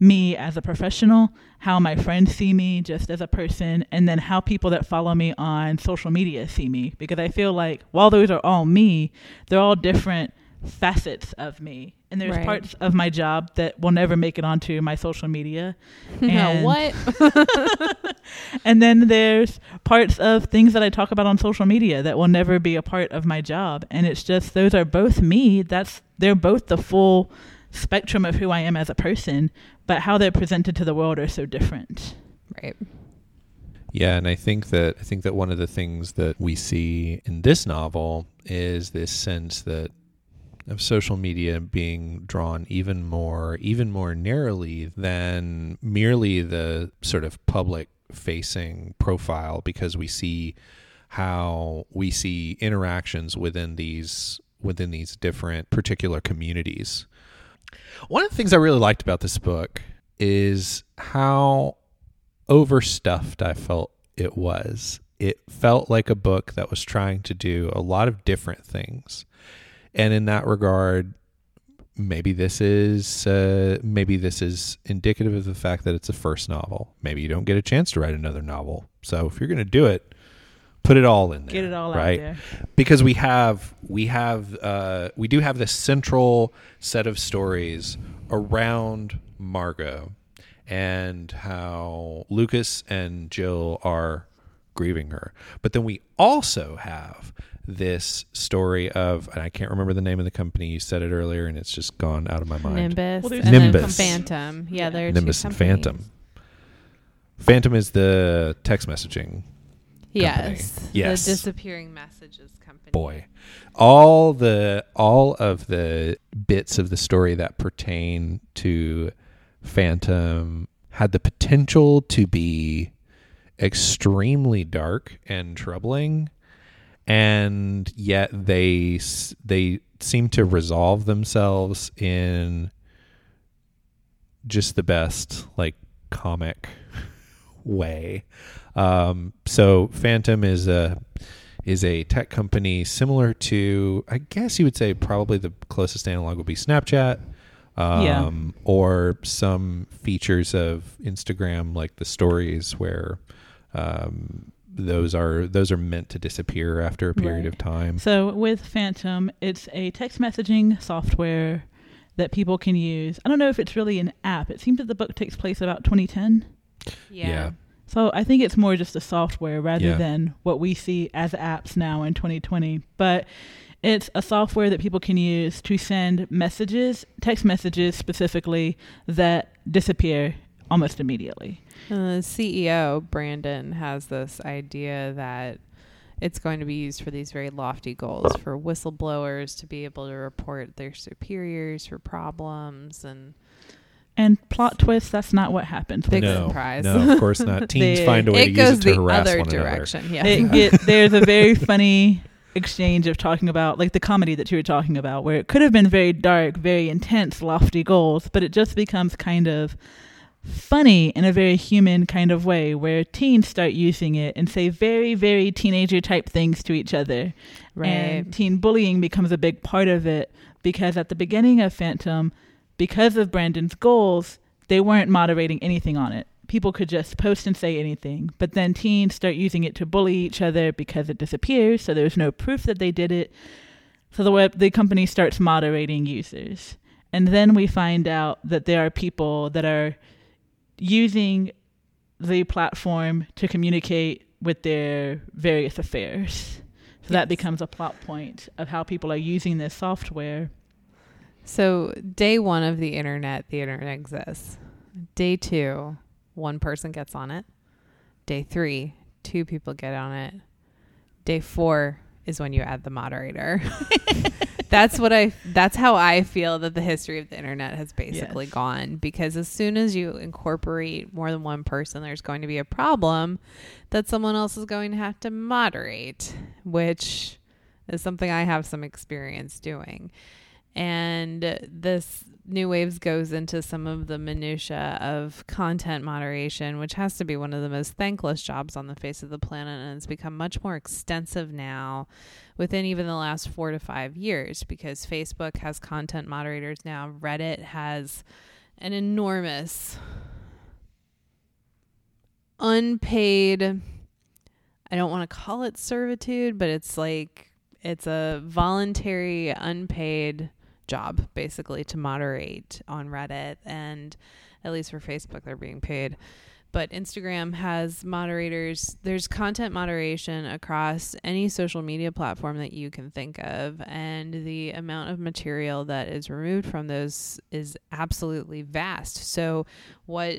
me as a professional, how my friends see me just as a person, and then how people that follow me on social media see me. Because I feel like while those are all me, they're all different facets of me. And there's Right. parts of my job that will never make it onto my social media. *laughs* no, And- what? *laughs* And then there's parts of things that I talk about on social media that will never be a part of my job. And it's just those are both me. That's they're both the full spectrum of who I am as a person, but how they're presented to the world are so different. right. Yeah, and I think that I think that one of the things that we see in this novel is this sense that of social media being drawn even more even more narrowly than merely the sort of public facing profile because we see how we see interactions within these within these different particular communities. One of the things I really liked about this book is how overstuffed I felt it was. It felt like a book that was trying to do a lot of different things. And in that regard, maybe this is uh, maybe this is indicative of the fact that it's a first novel. Maybe you don't get a chance to write another novel. So if you're going to do it, put it all in there. Get it all right? out there. because we have we have uh, we do have this central set of stories around Margot and how Lucas and Jill are grieving her. But then we also have this story of and I can't remember the name of the company. You said it earlier and it's just gone out of my mind. Nimbus. Well, there's and Nimbus. Phantom. Yeah, Yeah. there are Nimbus two and. Phantom. Phantom is the text messaging Yes. Yes. The disappearing messages company. boy all the all of the bits of the story that pertain to phantom had the potential to be extremely dark and troubling and yet they they seem to resolve themselves in just the best like comic *laughs* way. Um, so Phantom is a is a tech company similar to, I guess you would say, probably the closest analog would be Snapchat. Um, Yeah. Or some features of Instagram, like the stories, where um, those are those are meant to disappear after a period Right. of time. So with Phantom, it's a text messaging software that people can use. I don't know if it's really an app. It seems that the book takes place about 2010. Yeah. Yeah. So I think it's more just a software rather Yeah. than what we see as apps now in 2020. But it's a software that people can use to send messages, text messages specifically, that disappear almost immediately. Uh, the CEO, Brandon, has this idea that it's going to be used for these very lofty goals for whistleblowers to be able to report their superiors for problems and And plot twist, that's not what happens. Big no, surprise. no, of course not. *laughs* Teens They- find a way it to use it to the harass other one another. direction. *laughs* Yeah. Get, there's a very funny exchange of talking about like the comedy that you were talking about where it could have been very dark very intense lofty goals but it just becomes kind of funny in a very human kind of way where teens start using it and say very very teenager type things to each other right. and teen bullying becomes a big part of it because at the beginning of Phantom, because of Brandon's goals, they weren't moderating anything on it. People could just post and say anything, but then teens start using it to bully each other because it disappears, so there's no proof that they did it. So the web the company starts moderating users. And then we find out that there are people that are using the platform to communicate with their various affairs. So that becomes a plot point of how people are using this software. So, day one of the internet, the internet exists. Day two, one person gets on it. Day three, two people get on it. Day four is when you add the moderator. *laughs* that's what I that's how I feel that the history of the internet has basically Yes. gone because as soon as you incorporate more than one person there's going to be a problem that someone else is going to have to moderate, which is something I have some experience doing and this new waves goes into some of the minutia of content moderation which has to be one of the most thankless jobs on the face of the planet and it's become much more extensive now within even the last 4 to 5 years because Facebook has content moderators now Reddit has an enormous unpaid I don't want to call it servitude but it's like it's a voluntary unpaid job basically to moderate on Reddit and at least for Facebook they're being paid. But Instagram has moderators. There's content moderation across any social media platform that you can think of and the amount of material that is removed from those is absolutely vast. So what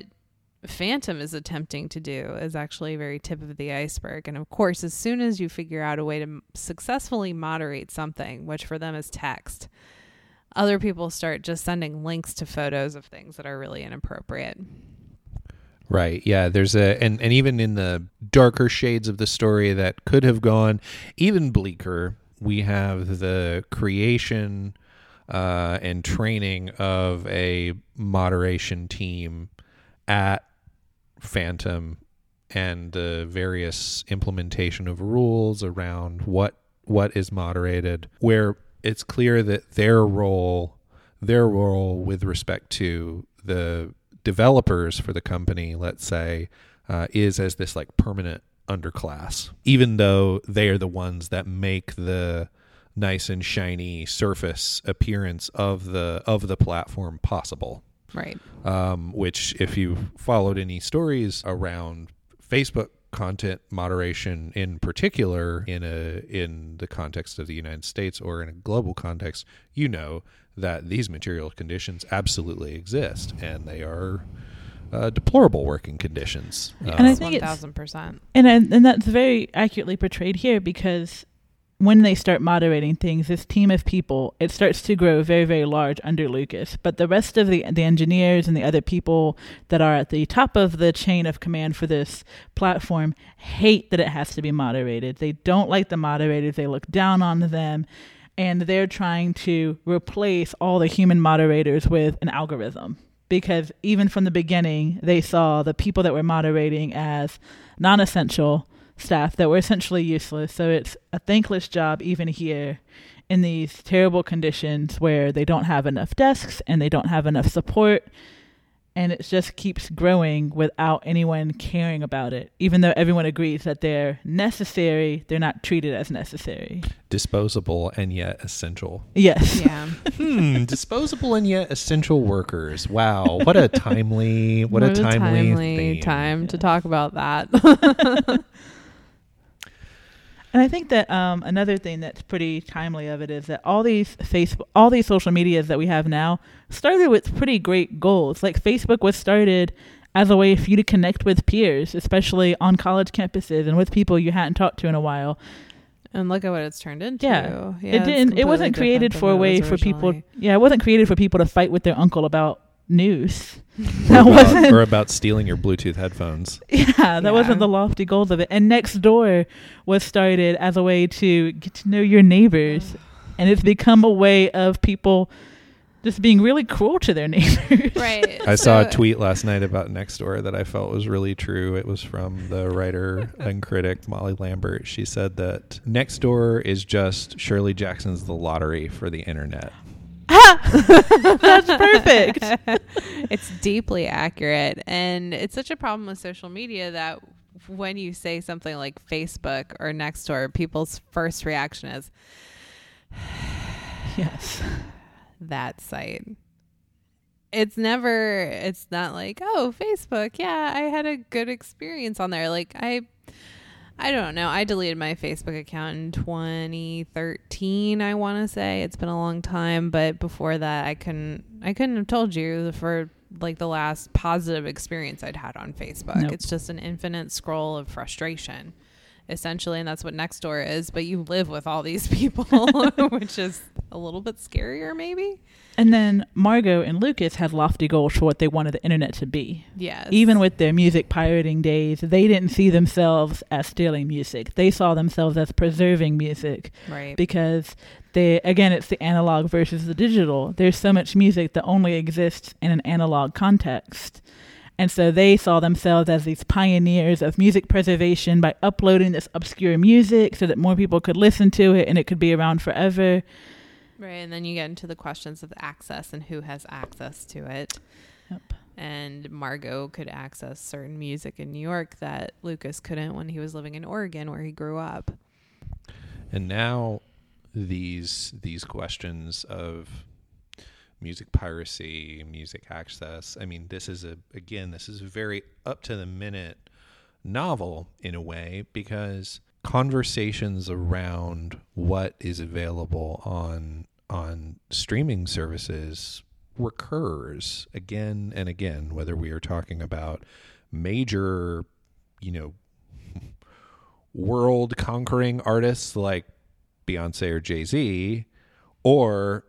Phantom is attempting to do is actually very tip of the iceberg. And of course, as soon as you figure out a way to successfully moderate something, which for them is text, other people start just sending links to photos of things that are really inappropriate. Right. Yeah. There's a and and even in the darker shades of the story that could have gone even bleaker, we have the creation uh, and training of a moderation team at Phantom and the various implementation of rules around what what is moderated where it's clear that their role their role with respect to the developers for the company let's say uh, is as this like permanent underclass even though they are the ones that make the nice and shiny surface appearance of the of the platform possible Right. um, which if you followed any stories around Facebook content moderation in particular in a in the context of the United States or in a global context, you know that these material conditions absolutely exist and they are uh, deplorable working conditions. Yes, And I Um, think 1000%. And and and that's very accurately portrayed here because when they start moderating things, this team of people, it starts to grow very, very large under Lucas. But the rest of the the engineers and the other people that are at the top of the chain of command for this platform hate that it has to be moderated. They don't like the moderators. They look down on them. And they're trying to replace all the human moderators with an algorithm because even from the beginning, they saw the people that were moderating as non essential staff that were essentially useless. So it's a thankless job, even here in these terrible conditions where they don't have enough desks and they don't have enough support and it just keeps growing without anyone caring about it. Even though everyone agrees that they're necessary, they're not treated as necessary. Disposable and yet essential. Yes. Yeah. *laughs* hmm, disposable and yet essential workers. Wow, what a timely, what, a timely, theme. time to talk about that. *laughs* And I think that um, another thing that's pretty timely of it is that all these Facebook, all these social medias that we have now started with pretty great goals. Like Facebook was started as a way for you to connect with peers, especially on college campuses and with people you hadn't talked to in a while. and look at what it's turned into. Yeah. Yeah, it didn't. It wasn't created for a than what it way for people. Yeah, it wasn't created for people to fight with their uncle about news. *laughs* Or that about, wasn't. or about stealing your Bluetooth headphones. *laughs* Yeah, that Yeah. wasn't the lofty goals of it. And Nextdoor was started as a way to get to know your neighbors, *sighs* and it's become a way of people just being really cruel to their *laughs* neighbors. Right. I saw a tweet last night about Nextdoor that I felt was really true. It was from the writer and critic Molly Lambert. She said that Nextdoor is just Shirley Jackson's The Lottery for the internet. *laughs* That's perfect. *laughs* it's deeply accurate and it's such a problem with social media that when you say something like Facebook or Nextdoor, people's first reaction is *sighs* yes. that site. It's never it's not like, "Oh, Facebook. Yeah, I had a good experience on there." Like I I don't know. I deleted my Facebook account in 2013, I want to say. It's been a long time, but before that I couldn't I couldn't have told you for like the last positive experience I'd had on Facebook. Nope. It's just an infinite scroll of frustration. Essentially, and that's what Nextdoor is, but you live with all these *laughs* people, *laughs* which is a little bit scarier maybe. And then Margot and Lucas had lofty goals for what they wanted the internet to be. Yes. Even with their music pirating days, they didn't see themselves as stealing music. They saw themselves as preserving music. right. because they again it's the analog versus the digital there's so much music that only exists in an analog context and so they saw themselves as these pioneers of music preservation by uploading this obscure music so that more people could listen to it and it could be around forever Right, and then you get into the questions of access and who has access to it. Yep. And Margot could access certain music in New York that Lucas couldn't when he was living in Oregon, where he grew up. And now these these questions of music piracy, music access. I mean, this is a again, this is a very up to the minute novel in a way because conversations around what is available on on streaming services recurs again and again whether we are talking about major you know *laughs* world conquering artists like Beyonce or Jay Z, or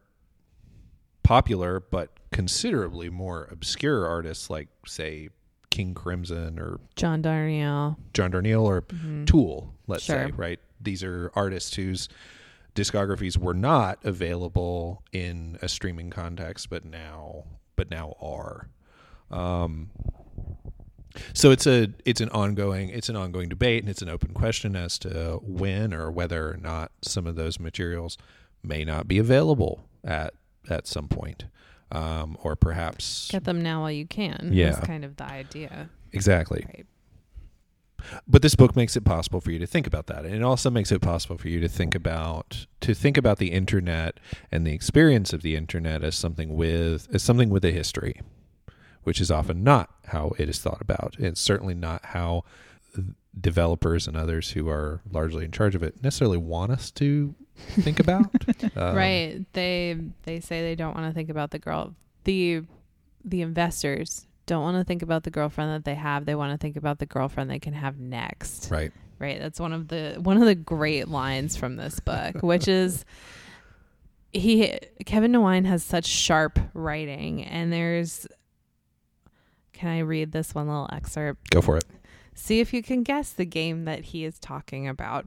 popular but considerably more obscure artists like, say, King Crimson or John Darnielle. John Darnielle or Mhm. Tool, let's Sure. say, right? These are artists whose discographies were not available in a streaming context, but now, but now are. Um, so it's a it's an ongoing it's an ongoing debate and it's an open question as to when or whether or not some of those materials may not be available at at some point, um, or perhaps Get them now while you can. Yeah. Is kind of the idea. exactly. Right. but this book makes it possible for you to think about that and it also makes it possible for you to think about to think about the internet and the experience of the internet as something with as something with a history which is often not how it is thought about it's certainly not how developers and others who are largely in charge of it necessarily want us to think about *laughs* Um, right. They they say they don't want to think about the girl. The the investors don't want to think about the girlfriend that they have. They want to think about the girlfriend they can have next. right Right. That's one of the one of the great lines from this book, *laughs* which is he Kevin Nguyen has such sharp writing and there's can I read this one little excerpt? go for it See if you can guess the game that he is talking about.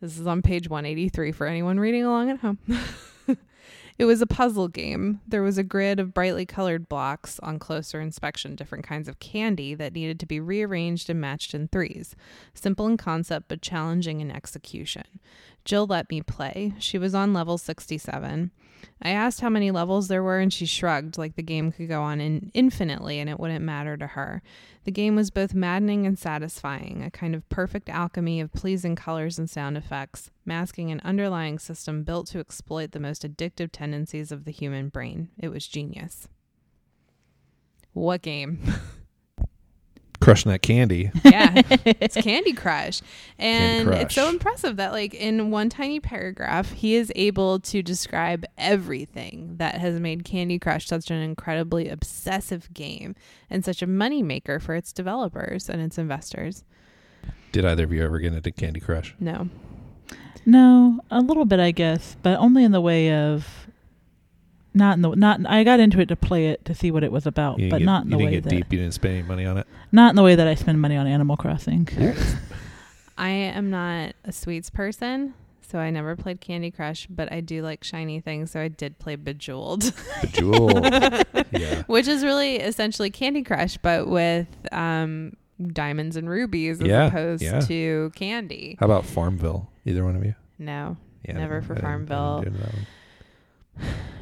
This is on page 183 for anyone reading along at home. *laughs* It was a puzzle game. There was a grid of brightly colored blocks on closer inspection, different kinds of candy that needed to be rearranged and matched in threes. Simple in concept, but challenging in execution. Jill let me play. She was on level 67. I asked how many levels there were, and she shrugged, like the game could go on in infinitely and it wouldn't matter to her. The game was both maddening and satisfying, a kind of perfect alchemy of pleasing colors and sound effects, masking an underlying system built to exploit the most addictive tendencies of the human brain. It was genius. What game? *laughs* Crushing that candy. yeah, *laughs* it's Candy Crush. And Candy it's so impressive that, like, in one tiny paragraph, he is able to describe everything that has made Candy Crush such an incredibly obsessive game and such a moneymaker for its developers and its investors. Did either of you ever get into Candy Crush? No. No, a little bit, I guess, but only in the way of not in the not. I got into it to play it to see what it was about, You didn't but get- not in you the didn't way get that deep. You didn't spend any money on it. not in the way that I spend money on Animal Crossing. *laughs* I am not a sweets person. So I never played Candy Crush, but I do like shiny things. So I did play Bejeweled. Bejeweled. *laughs* yeah. which is really essentially Candy Crush, but with um, diamonds and rubies as Yeah, opposed yeah. to candy. How about Farmville? Either one of you? No, Yeah. Never I for didn't- I didn't- Farmville. didn't do that one.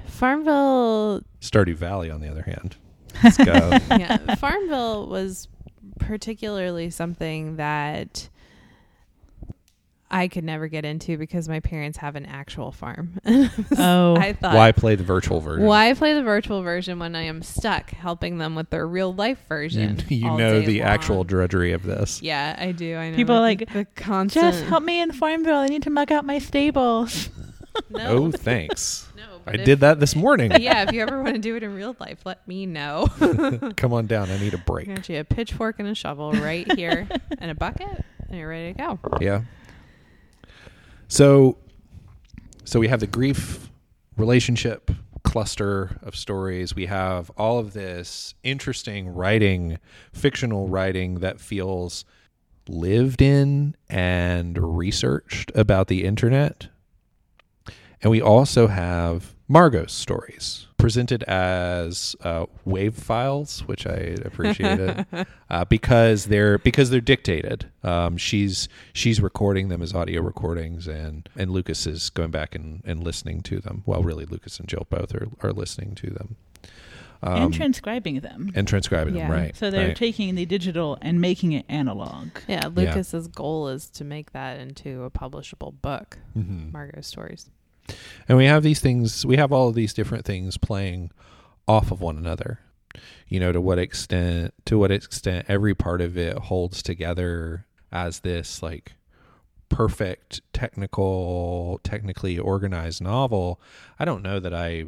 Farmville. Stardew Valley, on the other hand. *laughs* Let's go. Yeah, Farmville was particularly something that I could never get into because my parents have an actual farm. *laughs* Oh, I thought Why play the virtual version? Why play the virtual version when I am stuck helping them with their real life version? you all know the long? actual drudgery of this. Yeah, I do. I know. People are like like, the constant. Jess, help me in Farmville. I need to mug out my stables. *laughs* No, Oh, thanks. no. I if- did that this morning. *laughs* yeah, if you ever want to do it in real life, let me know. *laughs* Come on down. I need a break. got you a pitchfork and a shovel right here, *laughs* and a bucket, and you're ready to go. Yeah. So, so we have the grief relationship cluster of stories. We have all of this interesting writing, fictional writing that feels lived in and researched about the internet. And we also have Margot's stories presented as uh, wave files, which I appreciated *laughs* uh, because they're because they're dictated. Um, she's she's recording them as audio recordings, and and Lucas is going back and, and listening to them. Well, really, Lucas and Jill both are are listening to them um, and transcribing them. and transcribing Yeah. them. Right. So they're right. taking the digital and making it analog. Yeah, Lucas's goal is to make that into a publishable book. Mhm. Margot stories. And we have these things, we have all of these different things playing off of one another. You know, to what extent, to what extent every part of it holds together as this like perfect technical, technically organized novel. I don't know that I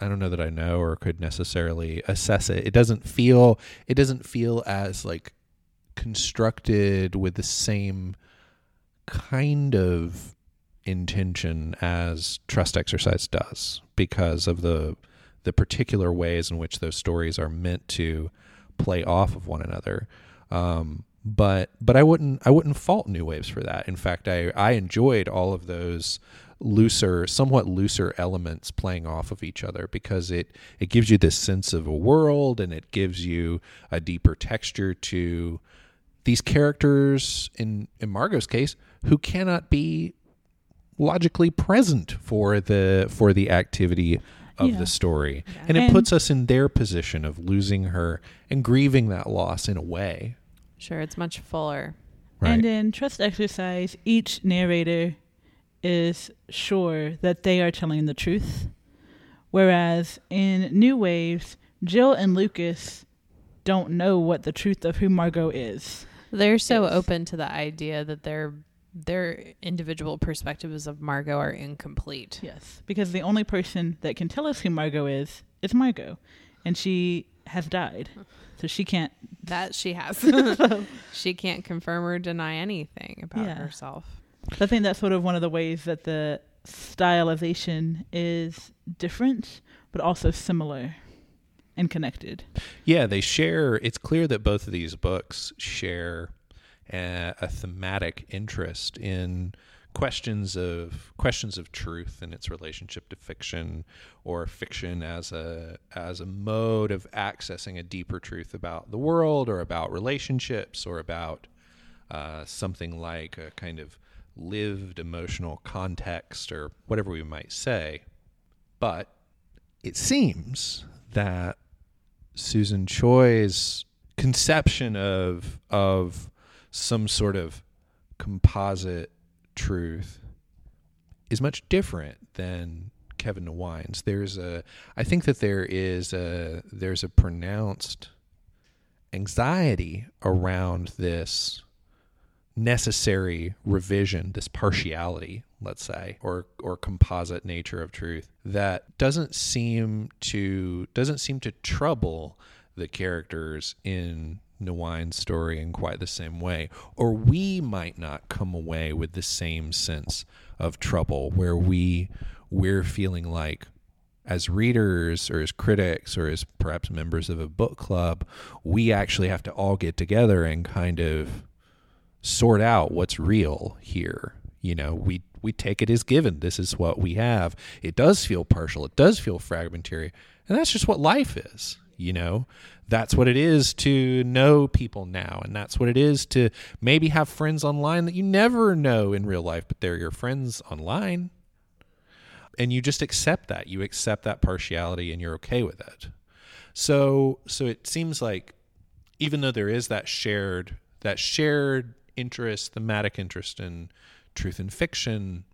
I don't know that I know or could necessarily assess it. It doesn't feel it doesn't feel as like constructed with the same kind of intention as trust exercise does because of the the particular ways in which those stories are meant to play off of one another um, but but I wouldn't I wouldn't fault New Waves for that. In fact, I I enjoyed all of those looser, somewhat looser elements playing off of each other because it it gives you this sense of a world and it gives you a deeper texture to these characters in in Margot's case who cannot be logically present for the for the activity of Yeah. the story Yeah. and it And- puts us in their position of losing her and grieving that loss in a way Sure, it's much fuller. right And in Trust Exercise, each narrator is sure that they are telling the truth. Whereas in New Waves, Jill and Lucas don't know what the truth of who Margot is. They're so Yes. open to the idea that their their individual perspectives of Margot are incomplete. Yes. Because the only person that can tell us who Margot is is Margot. And she has died. So she can't. That she has. *laughs* *laughs* she can't confirm or deny anything about Yeah. herself. I think that's sort of one of the ways that the stylization is different, but also similar and connected. Yeah, they share. It's clear that both of these books share a, a thematic interest in questions of questions of truth and its relationship to fiction or fiction as a as a mode of accessing a deeper truth about the world or about relationships or about uh, something like a kind of lived emotional context or whatever we might say. But it seems that Susan Choi's conception of of some sort of composite truth is much different than Kevin Nguyen's. There's a I think that there is a there's a pronounced anxiety around this necessary revision, this partiality, let's say, or or composite nature of truth that doesn't seem to doesn't seem to trouble the characters in Nguyen's story in quite the same way. Or we might not come away with the same sense of trouble where we we're feeling like as readers or as critics or as perhaps members of a book club, we actually have to all get together and kind of sort out what's real here. You know, we we take it as given. This is what we have. It does feel partial. It does feel fragmentary, and that's just what life is. You know, that's what it is to know people now, and that's what it is to maybe have friends online that you never know in real life, but they're your friends online. And you just accept that. You accept that partiality, and you're okay with it. So, so it seems like even though there is that shared that shared interest, thematic interest in truth and fiction,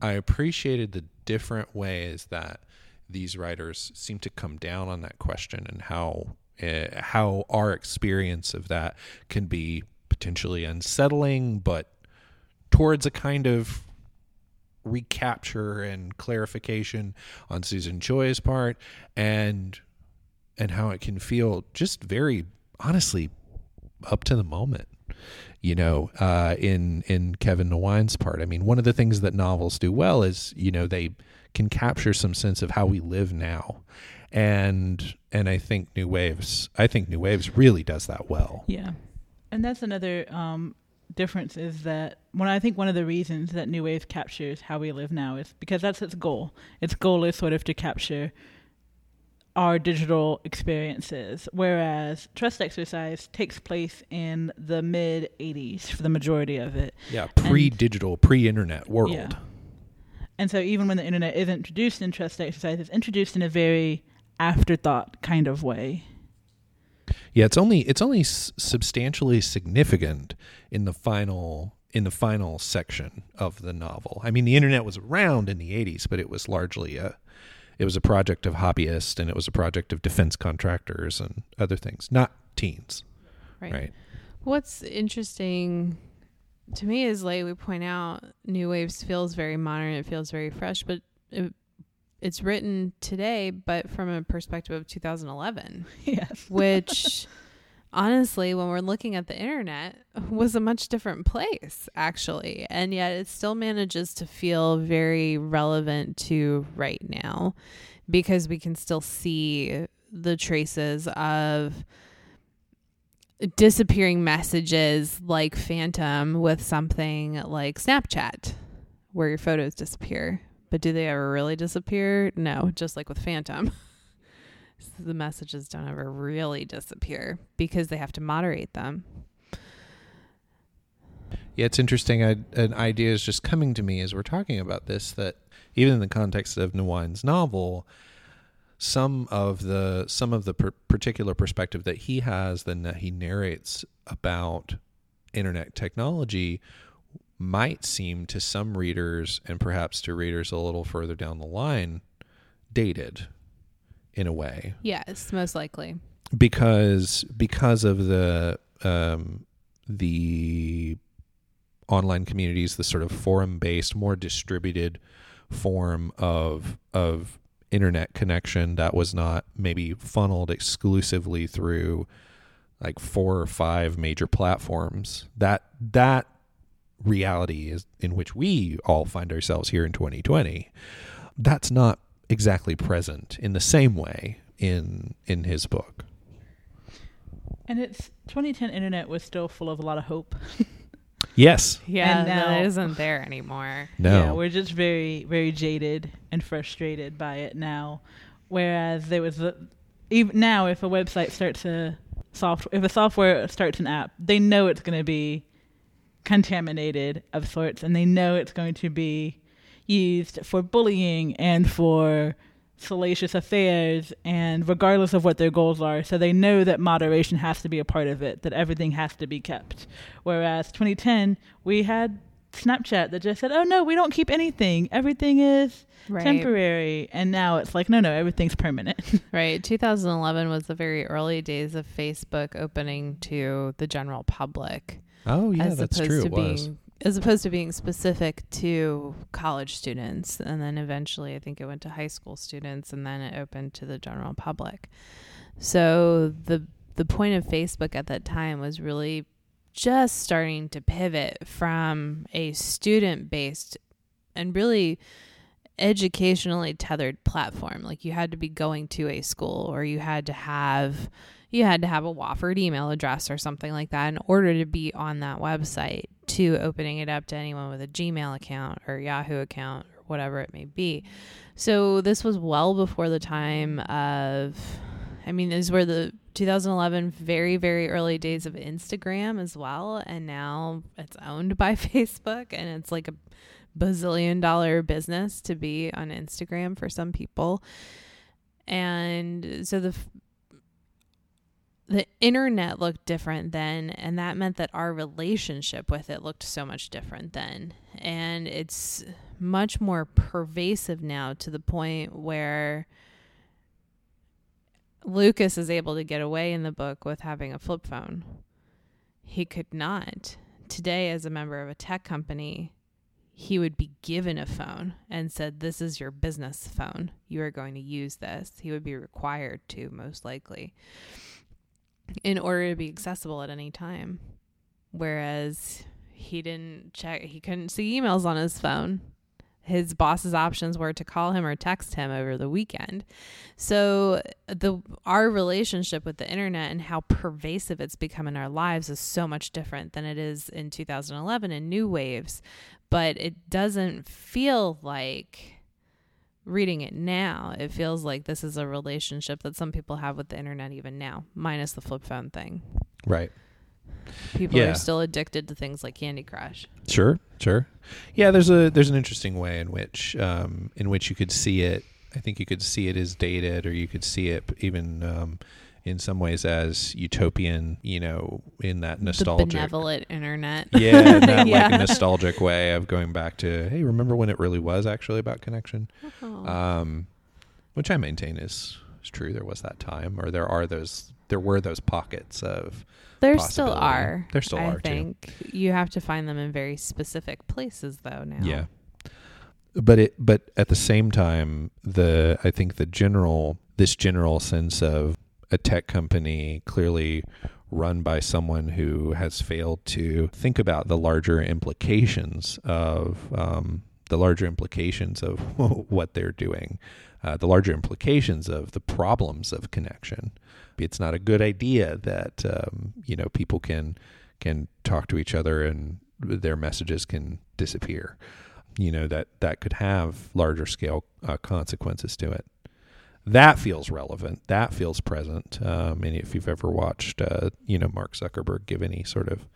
I appreciated the different ways that these writers seem to come down on that question and how uh, how our experience of that can be potentially unsettling, but towards a kind of recapture and clarification on Susan Choi's part, and and how it can feel just very honestly up to the moment you know, uh, in in Kevin Nguyen's part. I mean, one of the things that novels do well is, you know, they can capture some sense of how we live now, and and I think New Waves, I think New Waves really does that well. Yeah, and that's another um, difference is that when I think one of the reasons that New Wave captures how we live now is because that's its goal. Its goal is sort of to capture our digital experiences, whereas Trust Exercise takes place in the mid 80s for the majority of it. Yeah, pre digital, pre internet world. Yeah. And so even when the internet is introduced in Trust Exercise, it's introduced in a very afterthought kind of way. Yeah, it's only it's only s- substantially significant in the final in the final section of the novel. I mean, the internet was around in the 80s, but it was largely a it was a project of hobbyists and it was a project of defense contractors and other things, not teens. Right. right. What's interesting to me as like we point out, New Waves feels very modern. It feels very fresh, but it, it's written today, but from a perspective of 2011. *laughs* Yes. Which *laughs* honestly, when we're looking at the internet, was a much different place, actually. And yet it still manages to feel very relevant to right now because we can still see the traces of disappearing messages like Phantom with something like Snapchat, where your photos disappear. But do they ever really disappear? No, just like with Phantom. *laughs* the messages don't ever really disappear because they have to moderate them. Yeah, it's interesting. I, an idea is just coming to me as we're talking about this that even in the context of Nguyen's novel, some of the some of the per- particular perspective that he has, then that he narrates about internet technology, might seem to some readers and perhaps to readers a little further down the line dated in a way. Yes, most likely. Because because of the um, the online communities, the sort of forum based, more distributed form of of internet connection that was not maybe funneled exclusively through like four or five major platforms. That that reality is in which we all find ourselves here in 2020. That's not exactly present in the same way in in his book. And it's 2010 internet was still full of a lot of hope. *laughs* Yes. Yeah, And now- that isn't there anymore. No. Yeah, we're just very, very jaded and frustrated by it now. Whereas there was a, even now, if a website starts a soft, if a software starts an app, they know it's going to be contaminated of sorts, and they know it's going to be used for bullying and for salacious affairs, and regardless of what their goals are, so they know that moderation has to be a part of it, that everything has to be kept. Whereas 2010, we had Snapchat that just said, "Oh no, we don't keep anything. Everything is Right. temporary." And now it's like, "No, no, everything's permanent." *laughs* Right. 2011 was the very early days of Facebook opening to the general public. Oh yeah, as that's opposed true. to It was. As opposed to being specific to college students and then eventually I think it went to high school students and then it opened to the general public. So the the point of Facebook at that time was really just starting to pivot from a student based and really educationally tethered platform like you had to be going to a school or you had to have you had to have a Wofford email address or something like that in order to be on that website to opening it up to anyone with a Gmail account or Yahoo account or whatever it may be. So this was well before the time of I mean, these were the 2011 very, very early days of Instagram as well. And now it's owned by *laughs* Facebook and it's like a bazillion dollar business to be on Instagram for some people. And so the the internet looked different then and that meant that our relationship with it looked so much different then and it's much more pervasive now to the point where Lucas is able to get away in the book with having a flip phone. He could not. Today, as a member of a tech company, he would be given a phone and said, This is your business phone. You are going to use this. He would be required to, most likely, in order to be accessible at any time. Whereas he didn't check, he couldn't see emails on his phone. His boss's options were to call him or text him over the weekend. So the our relationship with the internet and how pervasive it's become in our lives is so much different than it is in 2011 in new waves, but it doesn't feel like reading it now. It feels like this is a relationship that some people have with the internet even now, minus the flip phone thing. Right. People Yeah. are still addicted to things like Candy Crush. Sure, sure. Yeah, there's a there's an interesting way in which um, in which you could see it. I think you could see it as dated, or you could see it even um, in some ways as utopian. You know, in that The nostalgic. benevolent internet. Yeah, in that *laughs* Yeah. like nostalgic way of going back to hey, remember when it really was actually about connection? Oh. Um, which I maintain is is true. There was that time, or there are those. There were those pockets of There still are. There still I are, too. think you have to find them in very specific places, though. Now, Yeah. But it but at the same time the I think the general this general sense of a tech company clearly run by someone who has failed to think about the larger implications of um, the larger implications of *laughs* what they're doing, uh, the larger implications of the problems of connection. It's not a good idea that um, you know people can can talk to each other and their messages can disappear. You know that that could have larger scale uh, consequences to it. That feels relevant. That feels present. Um, and if you've ever watched, uh, you know, Mark Zuckerberg give any sort of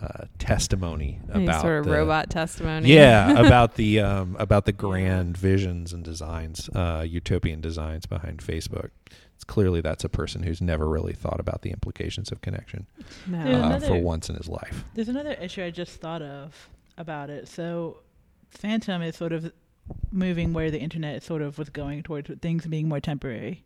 uh, testimony Any about sort of the, robot testimony. yeah, *laughs* about the um, about the grand visions and designs, uh, utopian designs behind Facebook. It's clearly that's a person who's never really thought about the implications of connection no. Uh, another- for once in his life. There's another issue I just thought of about it. So, Phantom is sort of moving where the internet sort of was going towards things being more temporary.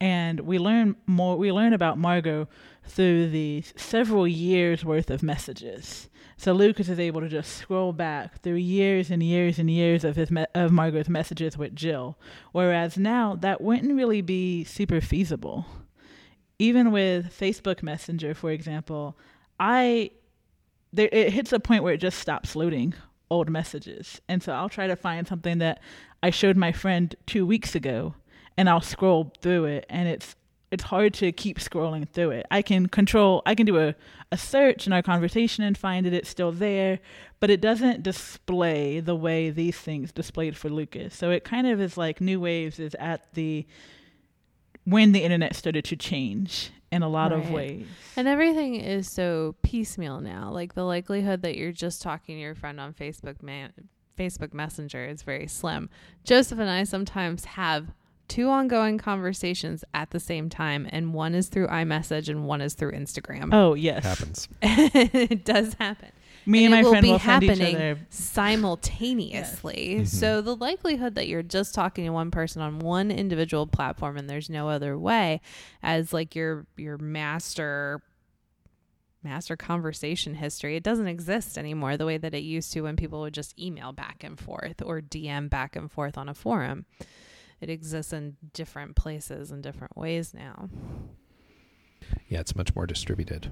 And we learn more. We learn about Margot through the several years worth of messages. So Lucas is able to just scroll back through years and years and years of his me- of Margot's messages with Jill, whereas now that wouldn't really be super feasible. Even with Facebook Messenger, for example, I there it hits a point where it just stops loading old messages. And so I'll try to find something that I showed my friend 2 weeks ago and I'll scroll through it and it's it's hard to keep scrolling through it. I can control, I can do a, a search in our conversation and find it, it's still there, but it doesn't display the way these things displayed for Lucas. So it kind of is like New Waves is at the, when the internet started to change in a lot of ways. And everything is so piecemeal now. Like the likelihood that you're just talking to your friend on Facebook man Facebook Messenger is very slim. Joseph and I sometimes have two ongoing conversations at the same time and one is through iMessage and one is through Instagram. Oh, yes. Happens. *laughs* it does happen. Me And and, it my will friend be will find each happening other. simultaneously. Yes. Mhm. So the likelihood that you're just talking to one person on one individual platform and there's no other way as like your your master master conversation history, it doesn't exist anymore the way that it used to when people would just email back and forth or DM back and forth on a forum. It exists in different places and different ways now. Yeah, it's much more distributed.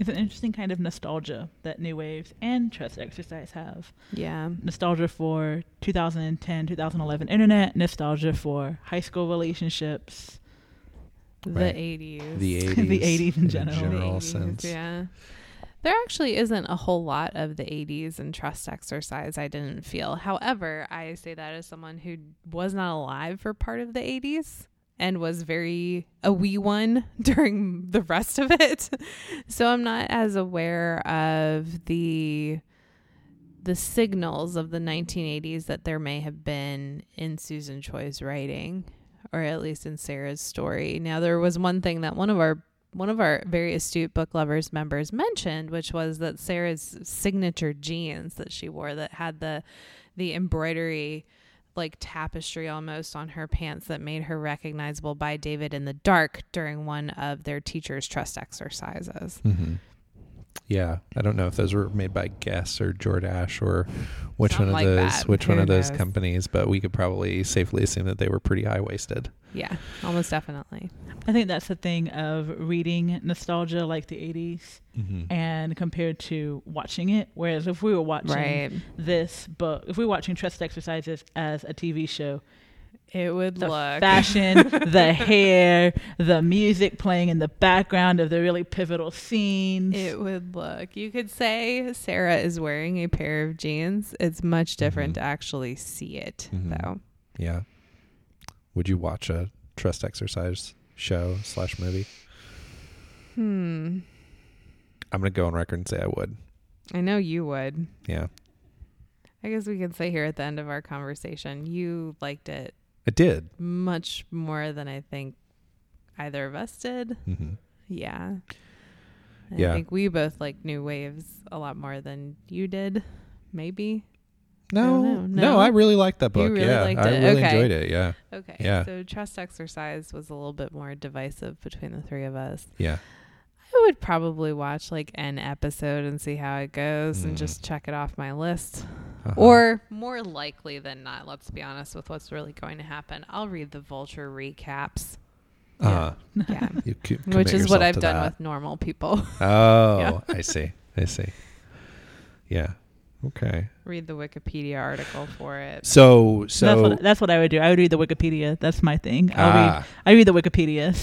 It's an interesting kind of nostalgia that New Waves and Trust Exercise have. Yeah. Nostalgia for 2010, 2011 internet, nostalgia for high school relationships. The Right. 80s. The 80s. *laughs* The 80s in a general. The general 80s, sense. Yeah. There actually isn't a whole lot of the 80s and trust exercise, I didn't feel. However, I say that as someone who was not alive for part of the 80s and was very a wee one *laughs* during the rest of it. So I'm not as aware of the the signals of the 1980s that there may have been in Susan Choi's writing or at least in Sarah's story. Now there was one thing that one of our one of our very astute book lovers members mentioned, which was that Sarah's signature jeans that she wore that had the the embroidery like tapestry almost on her pants that made her recognizable by David in the dark during one of their teachers trust exercises. hmm Yeah, I don't know if those were made by Guess or Jordache or which Something one of like those that. which one of those knows? companies, but we could probably safely assume that they were pretty high waisted. Yeah, almost definitely. I think that's the thing of reading nostalgia like the 80s Mm-hmm. and compared to watching it. Whereas if we were watching Right. this book, if we were watching Trust Exercises as a TV show, It would the look fashion, *laughs* the hair, the music playing in the background of the really pivotal scenes. It would look. You could say Sarah is wearing a pair of jeans. It's much different Mhm. to actually see it, Mhm. though. Yeah. Would you watch a trust exercise show slash movie? Hmm. I'm gonna go on record and say I would. I know you would. Yeah, I guess we can say here at the end of our conversation, you liked it I did. much more than I think either of us did. hmm Yeah. And Yeah. I think we both like New Waves a lot more than you did. Maybe. No, know. no, No? I really liked that book. really yeah, liked I it. really Okay. enjoyed it. Yeah, Okay. Yeah. So trust exercise was a little bit more divisive between the three of us. yeah. I would probably watch like an episode and see how it goes and Mm. just check it off my list. Uh-huh. Or more likely than not, let's be honest with what's really going to happen. I'll read the vulture recaps. uh, Yeah. *laughs* you c- *laughs* Which is what I've done that. with normal people. *laughs* Oh, Yeah. I see. I see. Yeah. Okay. read the Wikipedia article for it. So, that's so what that's what I would do. I would read the Wikipedia. That's my thing. I'll read ah, I read the Wikipedia.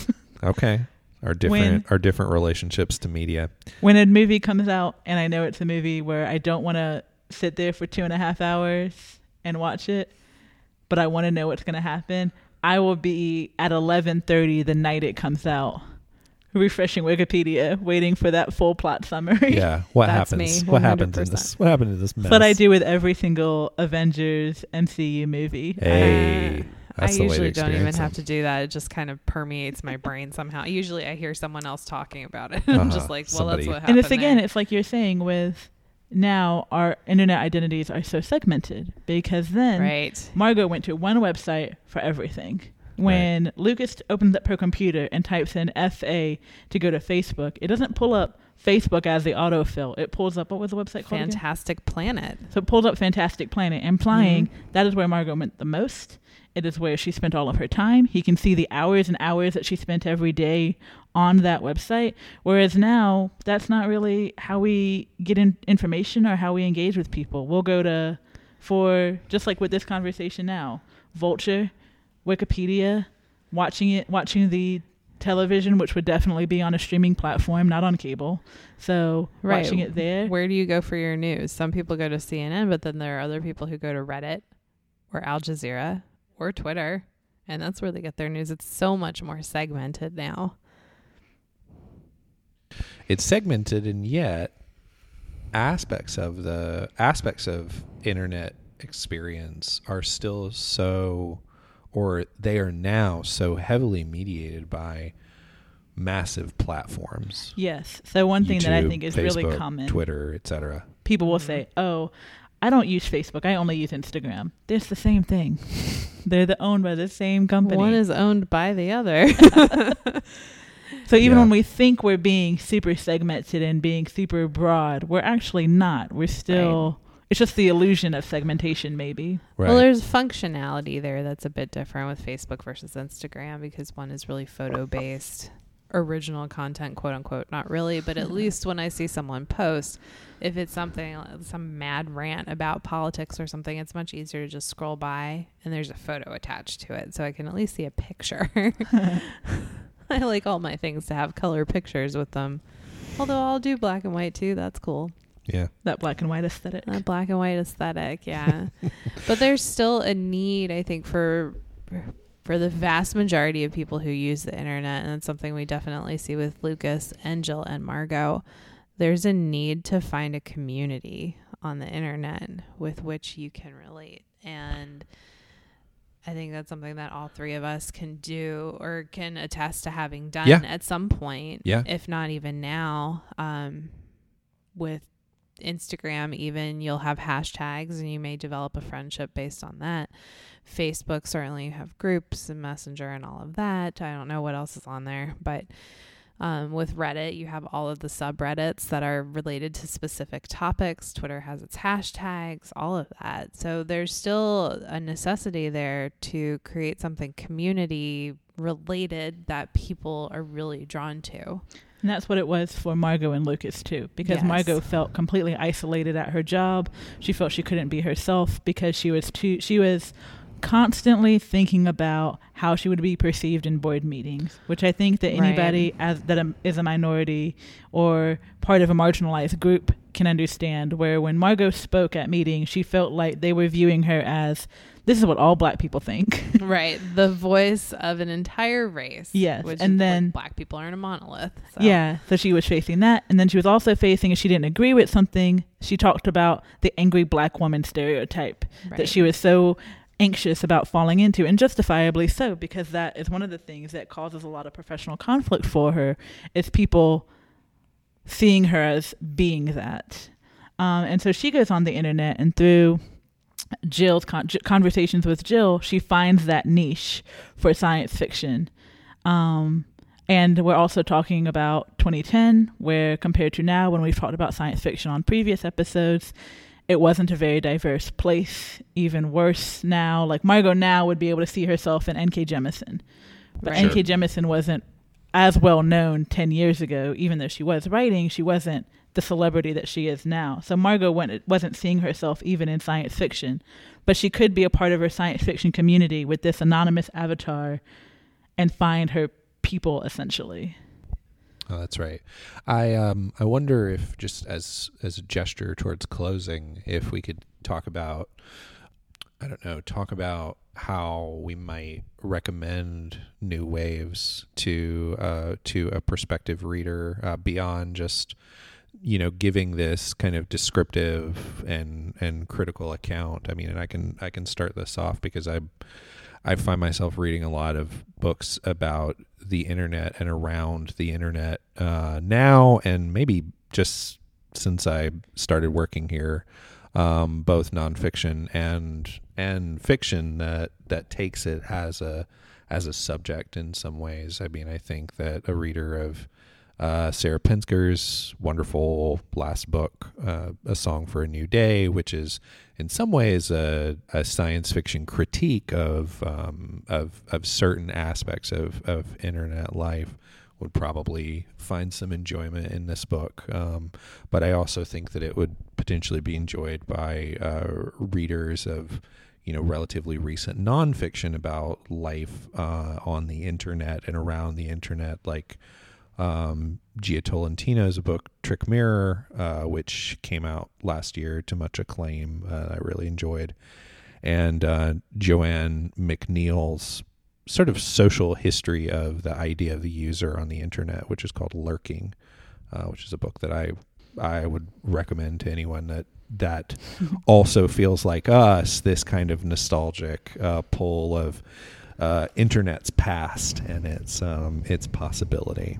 okay. Our different our different relationships to media. when a movie comes out and I know it's a movie where I don't want to sit there for two and a half hours and watch it, but I want to know what's going to happen, I will be at 11:30 the night it comes out, refreshing Wikipedia, waiting for that full plot summary. Yeah. What That's happens? me, What happens in this? What happened in this mess? That's what I do with every single Avengers MCU movie. Hey, Uh, that's I the way to usually don't even experience have to do that. It just kind of permeates my brain somehow. Usually I hear someone else talking about it. *laughs* I'm just Uh-huh. like, well, Somebody- that's what and happened. it's again, there. it's like you're saying with now our internet identities are so segmented because then right. Margot went to one website for everything. When Lucas opens up her computer and types in FA to go to Facebook, it doesn't pull up Facebook as the autofill. It pulls up what was the website called? again? Fantastic Planet. So it pulls up Fantastic Planet, implying Mm-hmm. that is where Margot went the most. It is where she spent all of her time. He can see the hours and hours that she spent every day on that website. Whereas now, that's not really how we get in information or how we engage with people. We'll go to, for just like with this conversation now, Vulture, Wikipedia, watching it, watching the television, which would definitely be on a streaming platform, not on cable. So Right. watching it there. Where do you go for your news? Some people go to CNN, but then there are other people who go to Reddit or Al Jazeera or Twitter, and that's where they get their news. It's so much more segmented now. it's segmented and yet aspects of the aspects of internet experience are still so or they are now so heavily mediated by massive platforms Yes. So one thing that I think is really common. twitter etc people will say, mm-hmm. "Oh, I don't use Facebook. I only use Instagram." It's the same thing. *laughs* They're the owned by the same company. One is owned by the other. *laughs* *laughs* so even Yeah. when we think we're being super segmented and being super broad, we're actually not. We're still. It's just the illusion of segmentation, maybe. right Well, there's functionality there that's a bit different with Facebook versus Instagram because one is really photo based, original content, quote unquote. Not really, but at mm-hmm. least when I see someone post, if it's something, some mad rant about politics or something, it's much easier to just scroll by and there's a photo attached to it. So I can at least see a picture. *laughs* *laughs* I like all my things to have color pictures with them. Although I'll do black and white too. That's cool. Yeah that black and white aesthetic. That black and white aesthetic, yeah. *laughs* but there's still a need, I think, for for the vast majority of people who use the internet, and it's something we definitely see with Lucas and Jill and Margot. There's a need to find a community on the internet with which you can relate, and I think that's something that all three of us can do or can attest to having done Yeah. at some point, Yeah. if not even now. Um, with Instagram, even you'll have hashtags and you may develop a friendship based on that. Facebook, certainly you have groups and Messenger and all of that. I don't know what else is on there, but um, with Reddit, you have all of the subreddits that are related to specific topics. Twitter has its hashtags, all of that. So there's still a necessity there to create something community related that people are really drawn to. And that's what it was for Margot and Lucas too, because Yes. Margot felt completely isolated at her job. She felt she couldn't be herself because she was too. She was constantly thinking about how she would be perceived in board meetings, which I think that Right. anybody as that um, a minority or part of a marginalized group can understand. Where when Margot spoke at meetings, she felt like they were viewing her as this is what all black people think. *laughs* right. The voice of an entire race. Yes, Which and is, like, then- black people aren't a monolith. So. Yeah, so she was facing that, and then she was also facing if she didn't agree with something. She talked about the angry black woman stereotype Right. that she was so anxious about falling into, and justifiably so, because that is one of the things that causes a lot of professional conflict for her. Is people seeing her as being that, um, and so she goes on the internet and through Jill's con- conversations with Jill, she finds that niche for science fiction. Um, and we're also talking about 2010, where compared to now, when we've talked about science fiction on previous episodes, it wasn't a very diverse place. Even worse now, like Margot now would be able to see herself in N.K. Jemisin. But Right. N.K. Jemisin wasn't as well known 10 years ago, even though she was writing, she wasn't the celebrity that she is now. So Margot went, wasn't seeing herself even in science fiction, but she could be a part of her science fiction community with this anonymous avatar and find her people essentially. Oh, that's right. I um I wonder if just as as a gesture towards closing, if we could talk about I don't know, talk about how we might recommend new waves to uh to a prospective reader uh, beyond just you know giving this kind of descriptive and and critical account. I mean, and I can I can start this off because I I find myself reading a lot of books about the internet and around the internet uh, now, and maybe just since I started working here, um, both nonfiction and and fiction that that takes it as a as a subject in some ways. I mean, I think that a reader of uh, Sarah Pinsker's wonderful last book, uh, A Song for a New Day, which is in some ways a, a science fiction critique of, um, of of certain aspects of, of internet life, would probably find some enjoyment in this book. Um, but I also think that it would potentially be enjoyed by uh, readers of you know relatively recent nonfiction about life uh, on the internet and around the internet, like um, Jia Tolentino's book Trick Mirror, uh, which came out last year to much acclaim. Uh, I really enjoyed, and uh, Joanne McNeil's sort of social history of the idea of the user on the internet, which is called lurking, uh, which is a book that I I would recommend to anyone that that *laughs* also feels like us this kind of nostalgic uh, pull of uh, internet's past and its um, its possibility.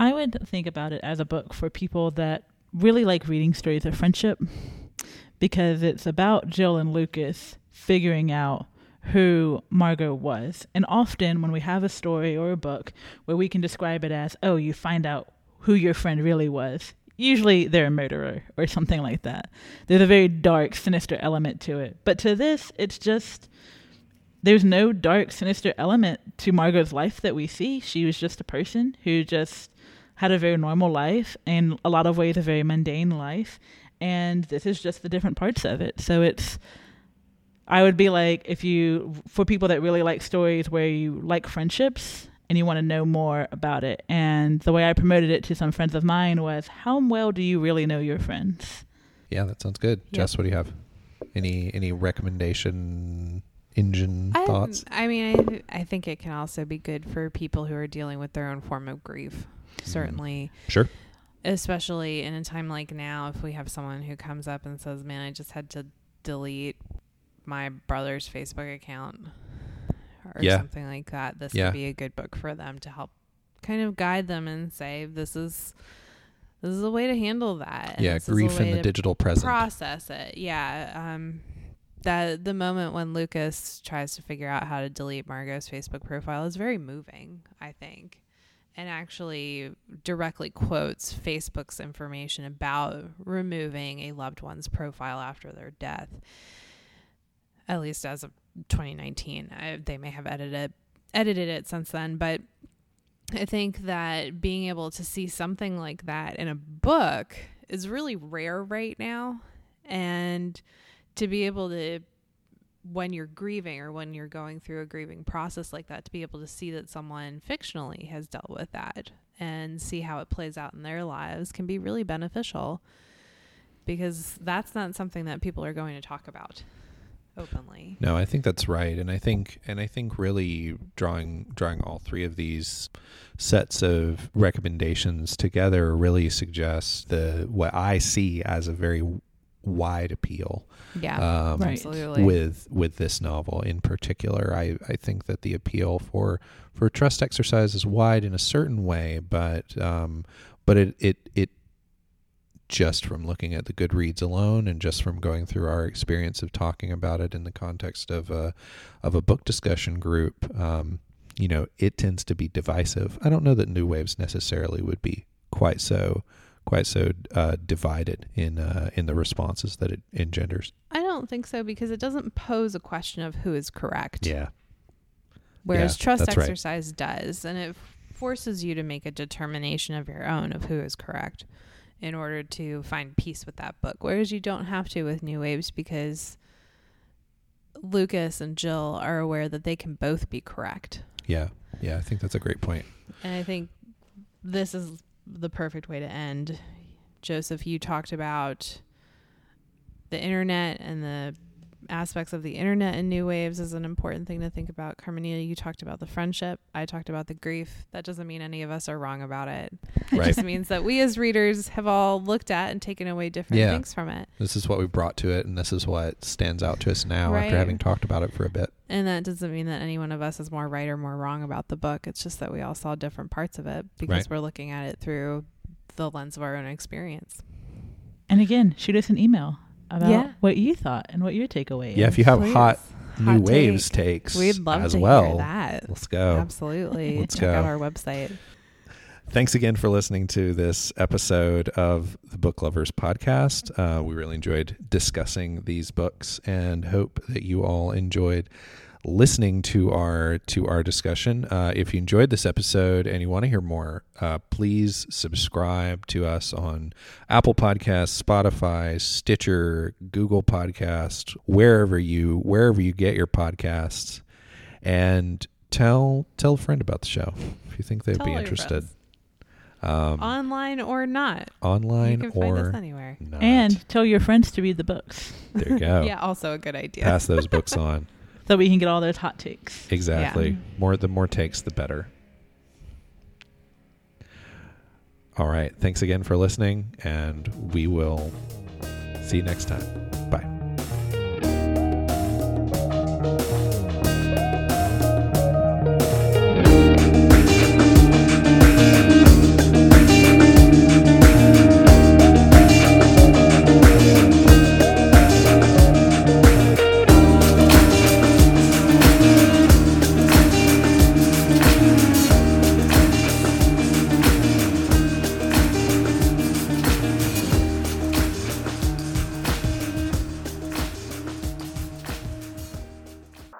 I would think about it as a book for people that really like reading stories of friendship because it's about Jill and Lucas figuring out who Margot was. And often when we have a story or a book where we can describe it as, oh, you find out who your friend really was, usually they're a murderer or something like that. There's a very dark, sinister element to it. But to this, it's just there's no dark, sinister element to Margot's life that we see. She was just a person who just had a very normal life and a lot of ways a very mundane life. And this is just the different parts of it. So it's I would be like if you for people that really like stories where you like friendships and you want to know more about it. And the way I promoted it to some friends of mine was how well do you really know your friends? Yeah, that sounds good. Yep. Jess, what do you have? Any any recommendation engine I, thoughts? I mean, I I think it can also be good for people who are dealing with their own form of grief. Certainly, Sure. especially in a time like now, if we have someone who comes up and says, "Man, I just had to delete my brother's Facebook account," or Yeah. something like that, this Yeah. would be a good book for them to help kind of guide them and say, "This is." This is a way to handle that. and yeah, this is a grief in the digital present. process it. Yeah. Um, that the moment when Lucas tries to figure out how to delete Margot's Facebook profile is very moving, I think, and actually directly quotes Facebook's information about removing a loved one's profile after their death. At least as of 2019, I, they may have edited edited it since then, but I think that being able to see something like that in a book is really rare right now. And to be able to, when you're grieving or when you're going through a grieving process like that, to be able to see that someone fictionally has dealt with that and see how it plays out in their lives can be really beneficial because that's not something that people are going to talk about openly. No, I think that's right, and I think and I think really drawing drawing all three of these sets of recommendations together really suggests the what I see as a very wide appeal Yeah, um, Right. absolutely. with with this novel in particular. I, I think that the appeal for for trust exercise is wide in a certain way, but um, but it it it just from looking at the Goodreads alone, and just from going through our experience of talking about it in the context of a of a book discussion group, um, you know, it tends to be divisive. I don't know that New Waves necessarily would be quite so quite so uh, divided in uh, in the responses that it engenders. I don't think so because it doesn't pose a question of who is correct. Yeah. Whereas Yeah, trust that's right. exercise does, and it forces you to make a determination of your own of who is correct in order to find peace with that book. Whereas you don't have to with New Waves because Lucas and Jill are aware that they can both be correct. Yeah. Yeah. I think that's a great point. And I think this is the perfect way to end. Joseph, you talked about the internet and the aspects of the internet and new waves is an important thing to think about. Carmenita, you talked about the friendship. I talked about the grief. That doesn't mean any of us are wrong about it. It Right. just means that we as readers have all looked at and taken away different Yeah. things from it. This is what we brought to it, and this is what stands out to us now Right. after having talked about it for a bit. And that doesn't mean that any one of us is more right or more wrong about the book. It's just that we all saw different parts of it because Right. we're looking at it through the lens of our own experience. And again, shoot us an email about Yeah. what you thought and what your takeaway Yeah, is. if you have Please. hot Hot new waves take. takes We'd love as to well, hear that. let's go. Absolutely. *laughs* Let's Check go. out our website. Thanks again for listening to this episode of the Book Lovers Podcast. Uh, we really enjoyed discussing these books and hope that you all enjoyed listening to our to our discussion. Uh, if you enjoyed this episode and you want to hear more, uh, please subscribe to us on Apple Podcasts, Spotify, Stitcher, Google Podcast, wherever you wherever you get your podcasts, and tell tell a friend about the show if you think they'd Tell be interested. Um, Online or not. online you can find us or anywhere. not. And tell your friends to read the books there you go. *laughs* Yeah, also a good idea. Pass those books *laughs* on. So we can get all those hot takes. Exactly. Yeah. More the more takes, the better. All right. Thanks again for listening, and we will see you next time. Bye.